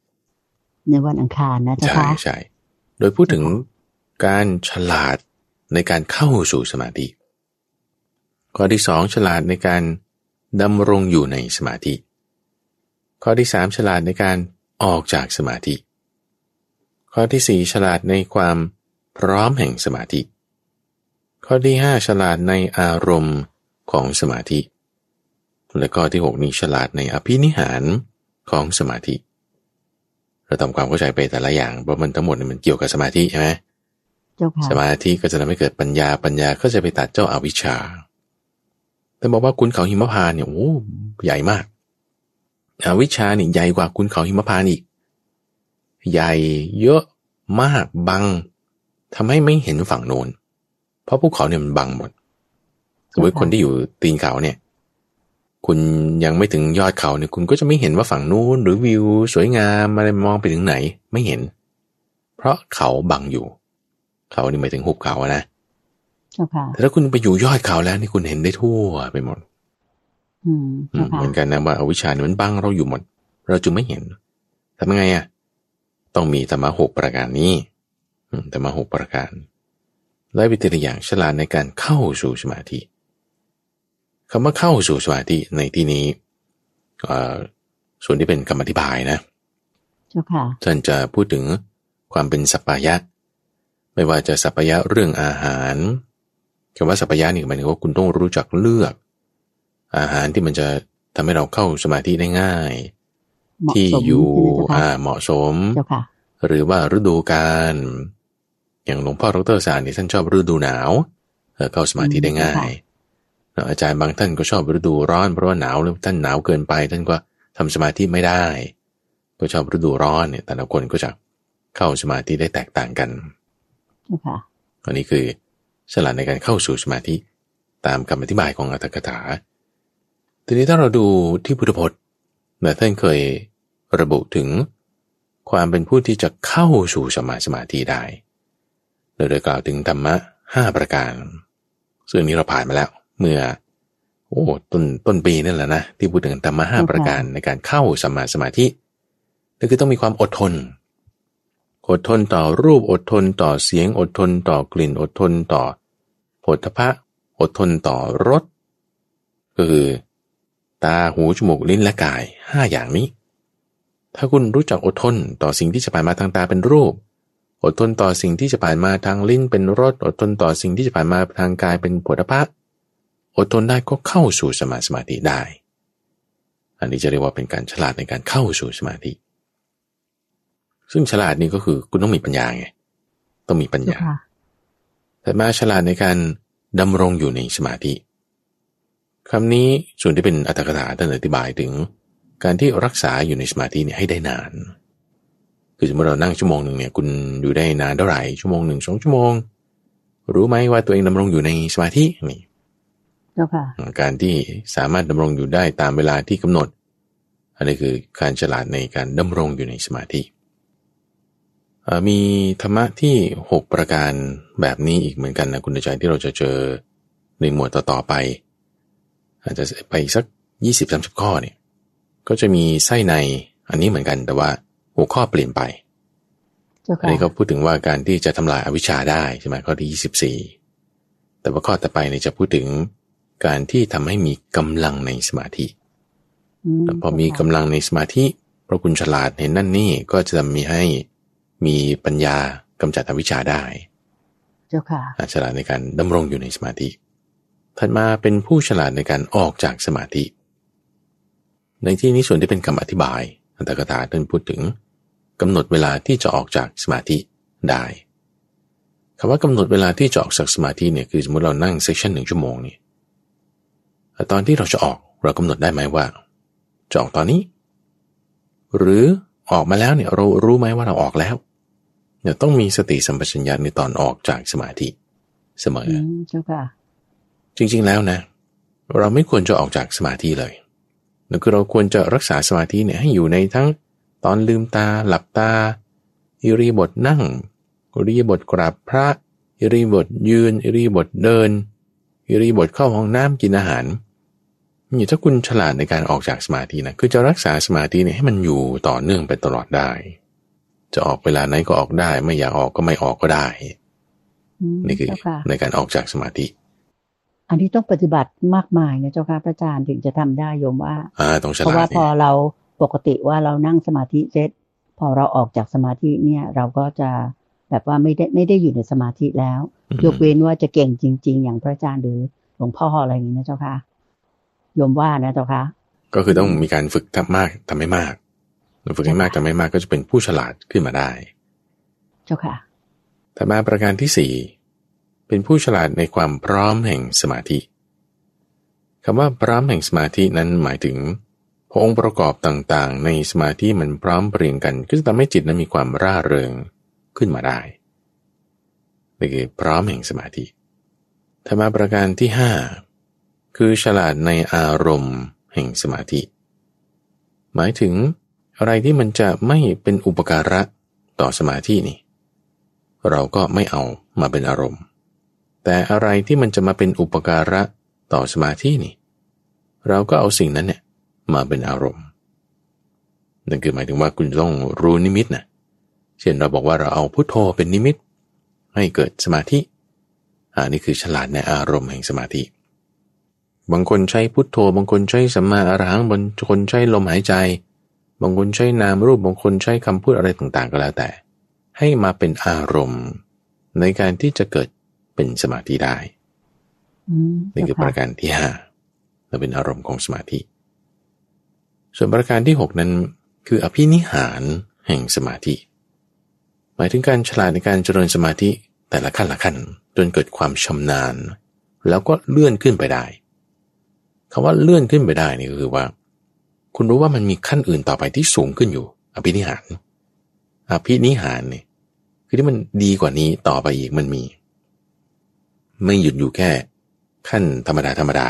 ในวันอังคารนะจ๊ะใช่ใช่โดยพูดถึงการฉลาดในการเข้าสู่สมาธิ ข้อที่สองฉลาดในการดำรงอยู่ในสมาธิ ข้อที่สามฉลาดในการออกจากสมาธิ ข้อที่สี่ฉลาดในความ พร้อมแห่งสมาธิ ข้อที่ห้าฉลาดในอารมณ์ของสมาธิ และข้อที่หกนี้ฉลาดในอภินิหารของสมาธิ เราทำความเข้าใจไปแต่ละอย่างเพราะมันทั้งหมดมันเกี่ยวกับสมาธิใช่ไหมสมาธิก็จะทำให้เกิดปัญญาปัญญาก็จะไปตัดเจ้าอาวิชชาแต่บอกว่าคุณเขาหิมพานเนี่ยโอ้ใหญ่มากอวิชชาเนี่ยใหญ่กว่าคุณเขาหิมพานอีก ใหญ่เยอะมากบัง ทำให้ไม่เห็นฝั่งโน้น เพราะภูเขาเนี่ยมันบังหมดสมมติคนที่อยู่ตีนเขาเนี่ย คุณยังไม่ถึงยอดเขาเนี่ย คุณก็จะไม่เห็นว่าฝั่งนู้นหรือวิว สวยงามอะไรมองไปถึงไหน ไม่เห็น เพราะเขาบังอยู่ เขานี่หมายถึงหุบเขานะแต่ถ้าคุณไปอยู่ยอดเขาแล้วนี่คุณเห็นได้ทั่วไปหมดเหมือนกันนะว่าอวิชชาเนี่ยมันบังเราอยู่หมด เราจึงไม่เห็นทำไงอะ ต้องมีธรรมะหกประการนี้ ธรรมะหกประการ และวิธีอย่างฉลาดในการเข้าสู่สมาธิคำว่าเข้าสู่สมาธิในที่นี้ส่วนที่เป็นคำอธิบายนะท่านจะพูดถึงความเป็นสัพพายะ ไม่ว่าจะสัพพายะเรื่องอาหารคำว่าสัพพายะนี่หมายถึงว่าคุณต้องรู้จักเลือก อาหารที่มันจะทำให้เราเข้าสมาธิได้ง่าย ที่อยู่อ่าเหมาะสม หรือว่าฤดูกาล อย่างหลวงพ่อดรสารนี่ท่านชอบฤดูหนาวเข้าสมาธิได้ง่ายอาจารย์บางท่านก็ชอบฤดูร้อนเพราะว่าหนาวแล้วท่านหนาวเกินไป ท่านก็ทำสมาธิไม่ได้ ก็ชอบฤดูร้อนเนี่ย แต่ละคนก็จะเข้าสมาธิได้แตกต่างกันอันนี้คือฉลาดในการเข้าสู่สมาธิตามคำอธิบายของอัตถกถา ทีนี้ถ้าเราดูที่พุทธพจน์นะท่านเคยระบุถึงความเป็นผู้ที่จะเข้าสู่สมาสมาธิได้ โดยกล่าวถึงธรรมะห้าประการ ซึ่งนี้เราผ่านมาแล้ว เมื่อ โอ้ต้นต้นปีนั่นแหละนะที่พูดถึงธรรมะห้าประการในการเข้าสมาสมาธินั่นคือต้องมีความอดทนคอดทนต่อรูปอดทนต่อเสียงอดทนต่อกลิ่นอดทนต่อผลทพะอดทนต่อรสก็คือตาหูจมูกลิ้นและกายห้าอย่างนี้ ถ้าคุณรู้จักอดทนต่อสิ่งที่จะผ่านมาทางตาเป็นรูป อดทนต่อสิ่งที่จะผ่านมาทางลิ้นเป็นรสอดทนต่อสิ่งที่จะผ่านมาทางกายเป็นผลพะอดทนได้ก็เข้าสู่สมาสมาธิได้ อันนี้จะเรียกว่าเป็นการฉลาดในการเข้าสู่สมาธิ ซึ่งฉลาดนี่ก็คือคุณต้องมีปัญญาไง ต้องมีปัญญา แต่มาฉลาดในการดำรงอยู่ในสมาธิคำนี้ส่วนที่เป็นอัตถกถาท่านอธิบายถึง การที่รักษาอยู่ในสมาธิเนี่ยให้ได้นาน คือสมมติเรานั่งชั่วโมงหนึ่งเนี่ยคุณอยู่ได้นานเท่าไหร่ชั่วโมงหนึ่งสองชั่วโมง รู้ไหมว่าตัวเองดำรงอยู่ในสมาธินี่การที่สามารถดำรงอยู่ได้ตามเวลาที่กำหนด อันนี้คือการฉลาดในการดำรงอยู่ในสมาธิมีธรรมะที่ 6 ประการแบบนี้อีกเหมือนกันนะคุณใจที่เราจะเจอในหมวดต่อๆไป อาจจะไปสัก 20-30 ข้อเนี่ยก็จะมีไส้ในอันนี้เหมือนกันแต่ว่า หัวข้อเปลี่ยนไปอันนี้ก็พูดถึงว่าการที่จะทำลายอวิชชาได้ใช่ไหมข้อที่24แต่ว่าข้อต่อไปเนี่ยจะพูดถึงการที่ทำให้มีกำลังในสมาธิพอมีกำลังในสมาธิพระคุณฉลาดเห็นนั่นนี่ก็จะมีให้มีปัญญากำจัดอวิชชาได้ เจ้าค่ะฉลาดในการดำรงอยู่ในสมาธิ ถัดมาเป็นผู้ฉลาดในการออกจากสมาธิ ในที่นี้ส่วนที่เป็นคำอธิบายอันตรกถาท่านพูดถึง กำหนดเวลาที่จะออกจากสมาธิได้คำว่ากำหนดเวลาที่จะออกจากสมาธิเนี่ยคือสมมติเรานั่งเซสชันหนึ่งชั่วโมงนี่ตอนที่เราจะออกเรากำหนดได้ไหมว่าจะออกตอนนี้ หรือออกมาแล้วเนี่ยเรารู้ไหมว่าเราออกแล้วเนี่ยต้องมีสติสัมปชัญญะในตอนออกจากสมาธิเสมอเจ้าค่ะ จริง ๆแล้วนะ เราไม่ควรจะออกจากสมาธิเลยนั่นคือเราควรจะรักษาสมาธิเนี่ยให้อยู่ในทั้ง ตอนลืมตาหลับตา อิริบทนั่ง อิริบทกราบพระ อิริบทยืน อิริบทเดิน อิริบทเข้าห้องน้ำกินอาหารนี่ถ้าคุณฉลาดในการออกจากสมาธินะคือจะรักษาสมาธิเนี่ยให้มันอยู่ต่อเนื่องไปตลอดได้ จะออกเวลาไหนก็ออกได้ ไม่อยากออกก็ไม่ออกก็ได้นี่คือในการออกจากสมาธิ อันนี้ต้องปฏิบัติมากมายนะเจ้าค่ะพระอาจารย์ถึงจะทำได้โยมว่าอ่าต้องฉลาดเพราะว่าพอเรา ปกติว่าเรานั่งสมาธิเสร็จพอเราออกจากสมาธิเนี่ย เราก็จะแบบว่าไม่ได้ไม่ได้อยู่ในสมาธิแล้ว ยกเว้นว่าจะเก่งจริง ๆ อย่างพระอาจารย์หรือหลวงพ่ออะไรอย่างนี้นะเจ้าค่ะยมว่านะเจ้าคะก็คือต้องมีการฝึกทำมากทำให้มากฝึกให้มากทำให้มากก็จะเป็นผู้ฉลาดขึ้นมาได้ เจ้าค่ะแต่มาประการที่สี่เป็นผู้ฉลาดในความพร้อมแห่งสมาธิคำว่าพร้อมแห่งสมาธินั้นหมายถึงพ องค์ประกอบต่างๆ ในสมาธิมันพร้อมเปลี่ยนกัน ก็จะทำให้จิตนั้นมีความร่าเริงขึ้นมาได้นี่คือพร้อมแห่งสมาธิธรรมประการที่ห้าคือฉลาดในอารมณ์แห่งสมาธิ หมายถึงอะไรที่มันจะไม่เป็นอุปการะต่อสมาธินี่ เราก็ไม่เอามาเป็นอารมณ์ แต่อะไรที่มันจะมาเป็นอุปการะต่อสมาธินี่ เราก็เอาสิ่งนั้นเนี่ย มาเป็นอารมณ์นั่นคือหมายถึงว่าคุณต้องรู้นิมิตนะเช่นเราบอกว่าเราเอาพุโทโธเป็นนิมิต ให้เกิดสมาธิอันนี้คือฉลาดในอารมณ์แห่งสมาธิ บางคนใช้พุทโธ บางคนใช้สัมมาอรหังบางคนใช้ลมหายใจ บางคนใช้นามรูปบางคนใช้คำพูดอะไรต่างๆ ก็แล้วแต่ ให้มาเป็นอารมณ์ ในการที่จะเกิดเป็นสมาธิได้นี่คือประการที่ห้าและเป็นอารมณ์ของสมาธิ ส่วนประการที่หกนั้นคืออภินิหารแห่งสมาธิ หมายถึงการฉลาดในการเจริญสมาธิแต่ละขั้นละขั้นจนเกิดความชำนาญ แล้วก็เลื่อนขึ้นไปได้คำว่าเลื่อนขึ้นไปได้นี่ก็คือว่า คุณรู้ว่ามันมีขั้นอื่นต่อไปที่สูงขึ้นอยู่ อภินิหาร อภินิหารเนี่ยคือที่มันดีกว่านี้ต่อไปอีกมันมี ไม่หยุดอยู่แค่ ขั้นธรรมดาธรรมดา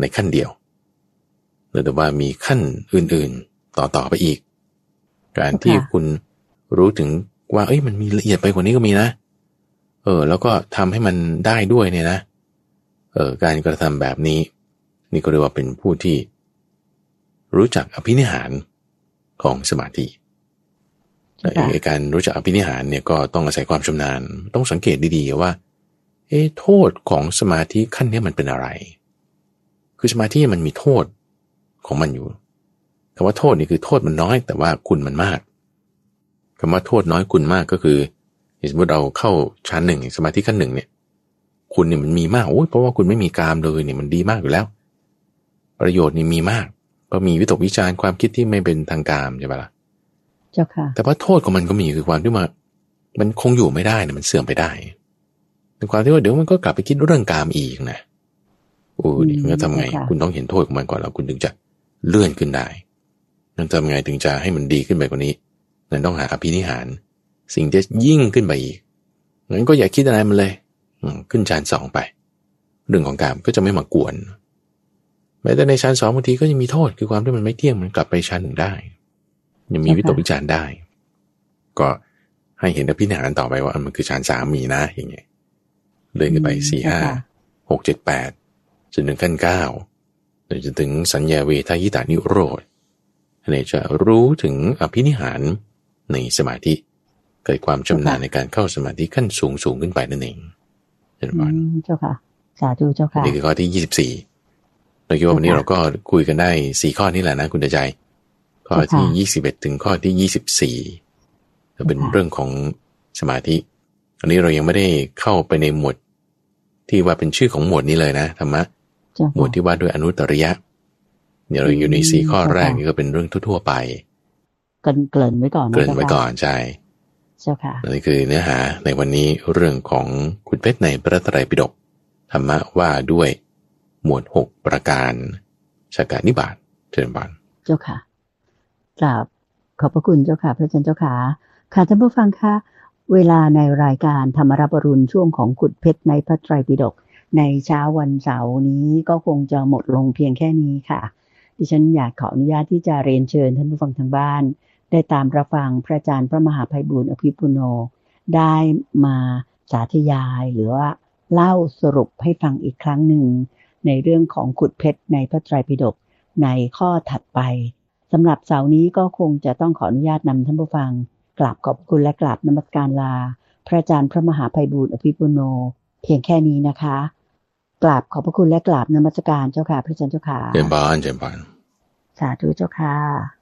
ในขั้นเดียว แต่ว่ามีขั้นอื่นๆต่อต่อไปอีก การที่คุณรู้ถึงว่า เอ้ยมันมีละเอียดไปกว่านี้ก็มีนะ เออ แล้วก็ทำให้มันได้ด้วยเนี่ยนะ เออการกระทำแบบนี้ นี่ก็เรียกว่าเป็นผู้ที่ รู้จักอภินิหารของสมาธิการรู้จักอภินิหารเนี่ยก็ต้องอาศัยความชำนาญ ต้องสังเกตดีๆว่า เอ๊โทษของสมาธิขั้นนี้มันเป็นอะไร คือสมาธิมันมีโทษ ของมันอยู่ แต่ว่าโทษนี่คือโทษมันน้อย แต่ว่าคุณมันมากคำว่าโทษน้อยคุณมากก็คือสมมติเราเข้าชั้นหนึ่งสมาธิขั้นหนึ่งเนี่ยคุณเนี่ยมันมีมากโอ้ยเพราะว่าคุณไม่มีกามเลยเนี่ยมันดีมากอยู่แล้ว ประโยชน์นี่มีมาก ก็มีวิตกวิจารความคิดที่ไม่เป็นทางการใช่ปะละ่ะเจ้าค่ะ แต่ว่าโทษของมันก็มีคือความที่ว่ามันคงอยู่ไม่ได้นะมันเสื่อมไปได้ในความที่ว่าเดี๋ยวมันก็กลับไปคิดเรื่องกามอีกนะโอ้ดิมันทำไง คุณต้องเห็นโทษของมันก่อนแล้วคุณถึงจะ เลื่อนขึ้นได้นั่นทำไงถึงจะให้มันดีขึ้นไปกว่านี้นั่นต้องหาอภินิหาร สิ่งที่ยิ่งขึ้นไปอีกงั้นก็อย่าคิดอะไรมันเลยขึ้นชั้นสองไป เรื่องของกามก็จะไม่มากวนแม้แต่ในชั้นสองบางทีก็ยังมีโทษคือความที่มันไม่เที่ยงมันกลับไปชั้นหนึ่งได้ยังมีวิตกวิจารได้ ก็ให้เห็นอภินิหารต่อไปว่ามันคือชั้นสามมีนะอย่างเงี้ยเลื่อนขึ้นไปสี่ห้าหกเจ็ดแปดจนถึงขั้นเก้า จนถึงสัญญาเวทายตานิโรธเนี่ยจะรู้ถึงอภินิหารในสมาธิเกิดความชำนาญในการเข้าสมาธิขั้นสูงสูงขึ้นไปนั่นเองเจ้าค่ะเจ้าค่ะสาธุเจ้าค่ะนี่คือข้อที่ยี่สิบสี่เราคิดว่าวันนี้เราก็คุยกันได้สี่ข้อนี้แหละนะคุณใจข้อที่ยี่สิบเอ็ดถึงข้อที่ยี่สิบสี่จะเป็นเรื่องของสมาธิอันนี้เรายังไม่ได้เข้าไปในหมวดที่ว่าเป็นชื่อของหมวดนี้เลยนะธรรมะ หมวดที่ว่าด้วยอนุตริยะเนี่ยเราอยู่ในสี่ข้อแรกนี่ก็เป็นเรื่องทั่ว ๆ ไปกันเกริ่นไว้ก่อนเกริ่นไว้ก่อนใช่เจ้าค่ะนี่คือเนื้อหาในวันนี้เรื่องของคุณเพชรในพระไตรปิฎกธรรมะว่าด้วยหมวดหกประการชากานิบาตเชิญบานเจ้าค่ะกราบขอบพระคุณเจ้าค่ะ พระอาจารย์เจ้าค่ะค่ะท่านผู้ฟังคะเวลาในรายการธรรมรับรุณช่วงของขุดเพชรในพระไตรปิฎก ในเช้าวันเสาร์นี้ก็คงจะหมดลงเพียงแค่นี้ค่ะ ดิฉันอยากขออนุญาตที่จะเรียนเชิญท่านผู้ฟังทางบ้าน ได้ตามรับฟังพระอาจารย์พระมหาภัยบุญอภิปุโน ได้มาสาธยายหรือว่าเล่าสรุปให้ฟังอีกครั้งหนึ่ง ในเรื่องของขุดเพชรในพระไตรปิฎกในข้อถัดไปสำหรับเสาร์นี้ก็คงจะต้องขออนุญาตนำท่านผู้ฟัง กราบขอบคุณและกราบนมัสการลา พระอาจารย์พระมหาภัยบุญอภิปุโน เพียงแค่นี้นะคะ กราบขอบพระคุณและกราบนมัสการเจ้าค่ะพระอาจารย์เจ้าค่ะเจริญบานเจริญบานสาธุเจ้าค่ะ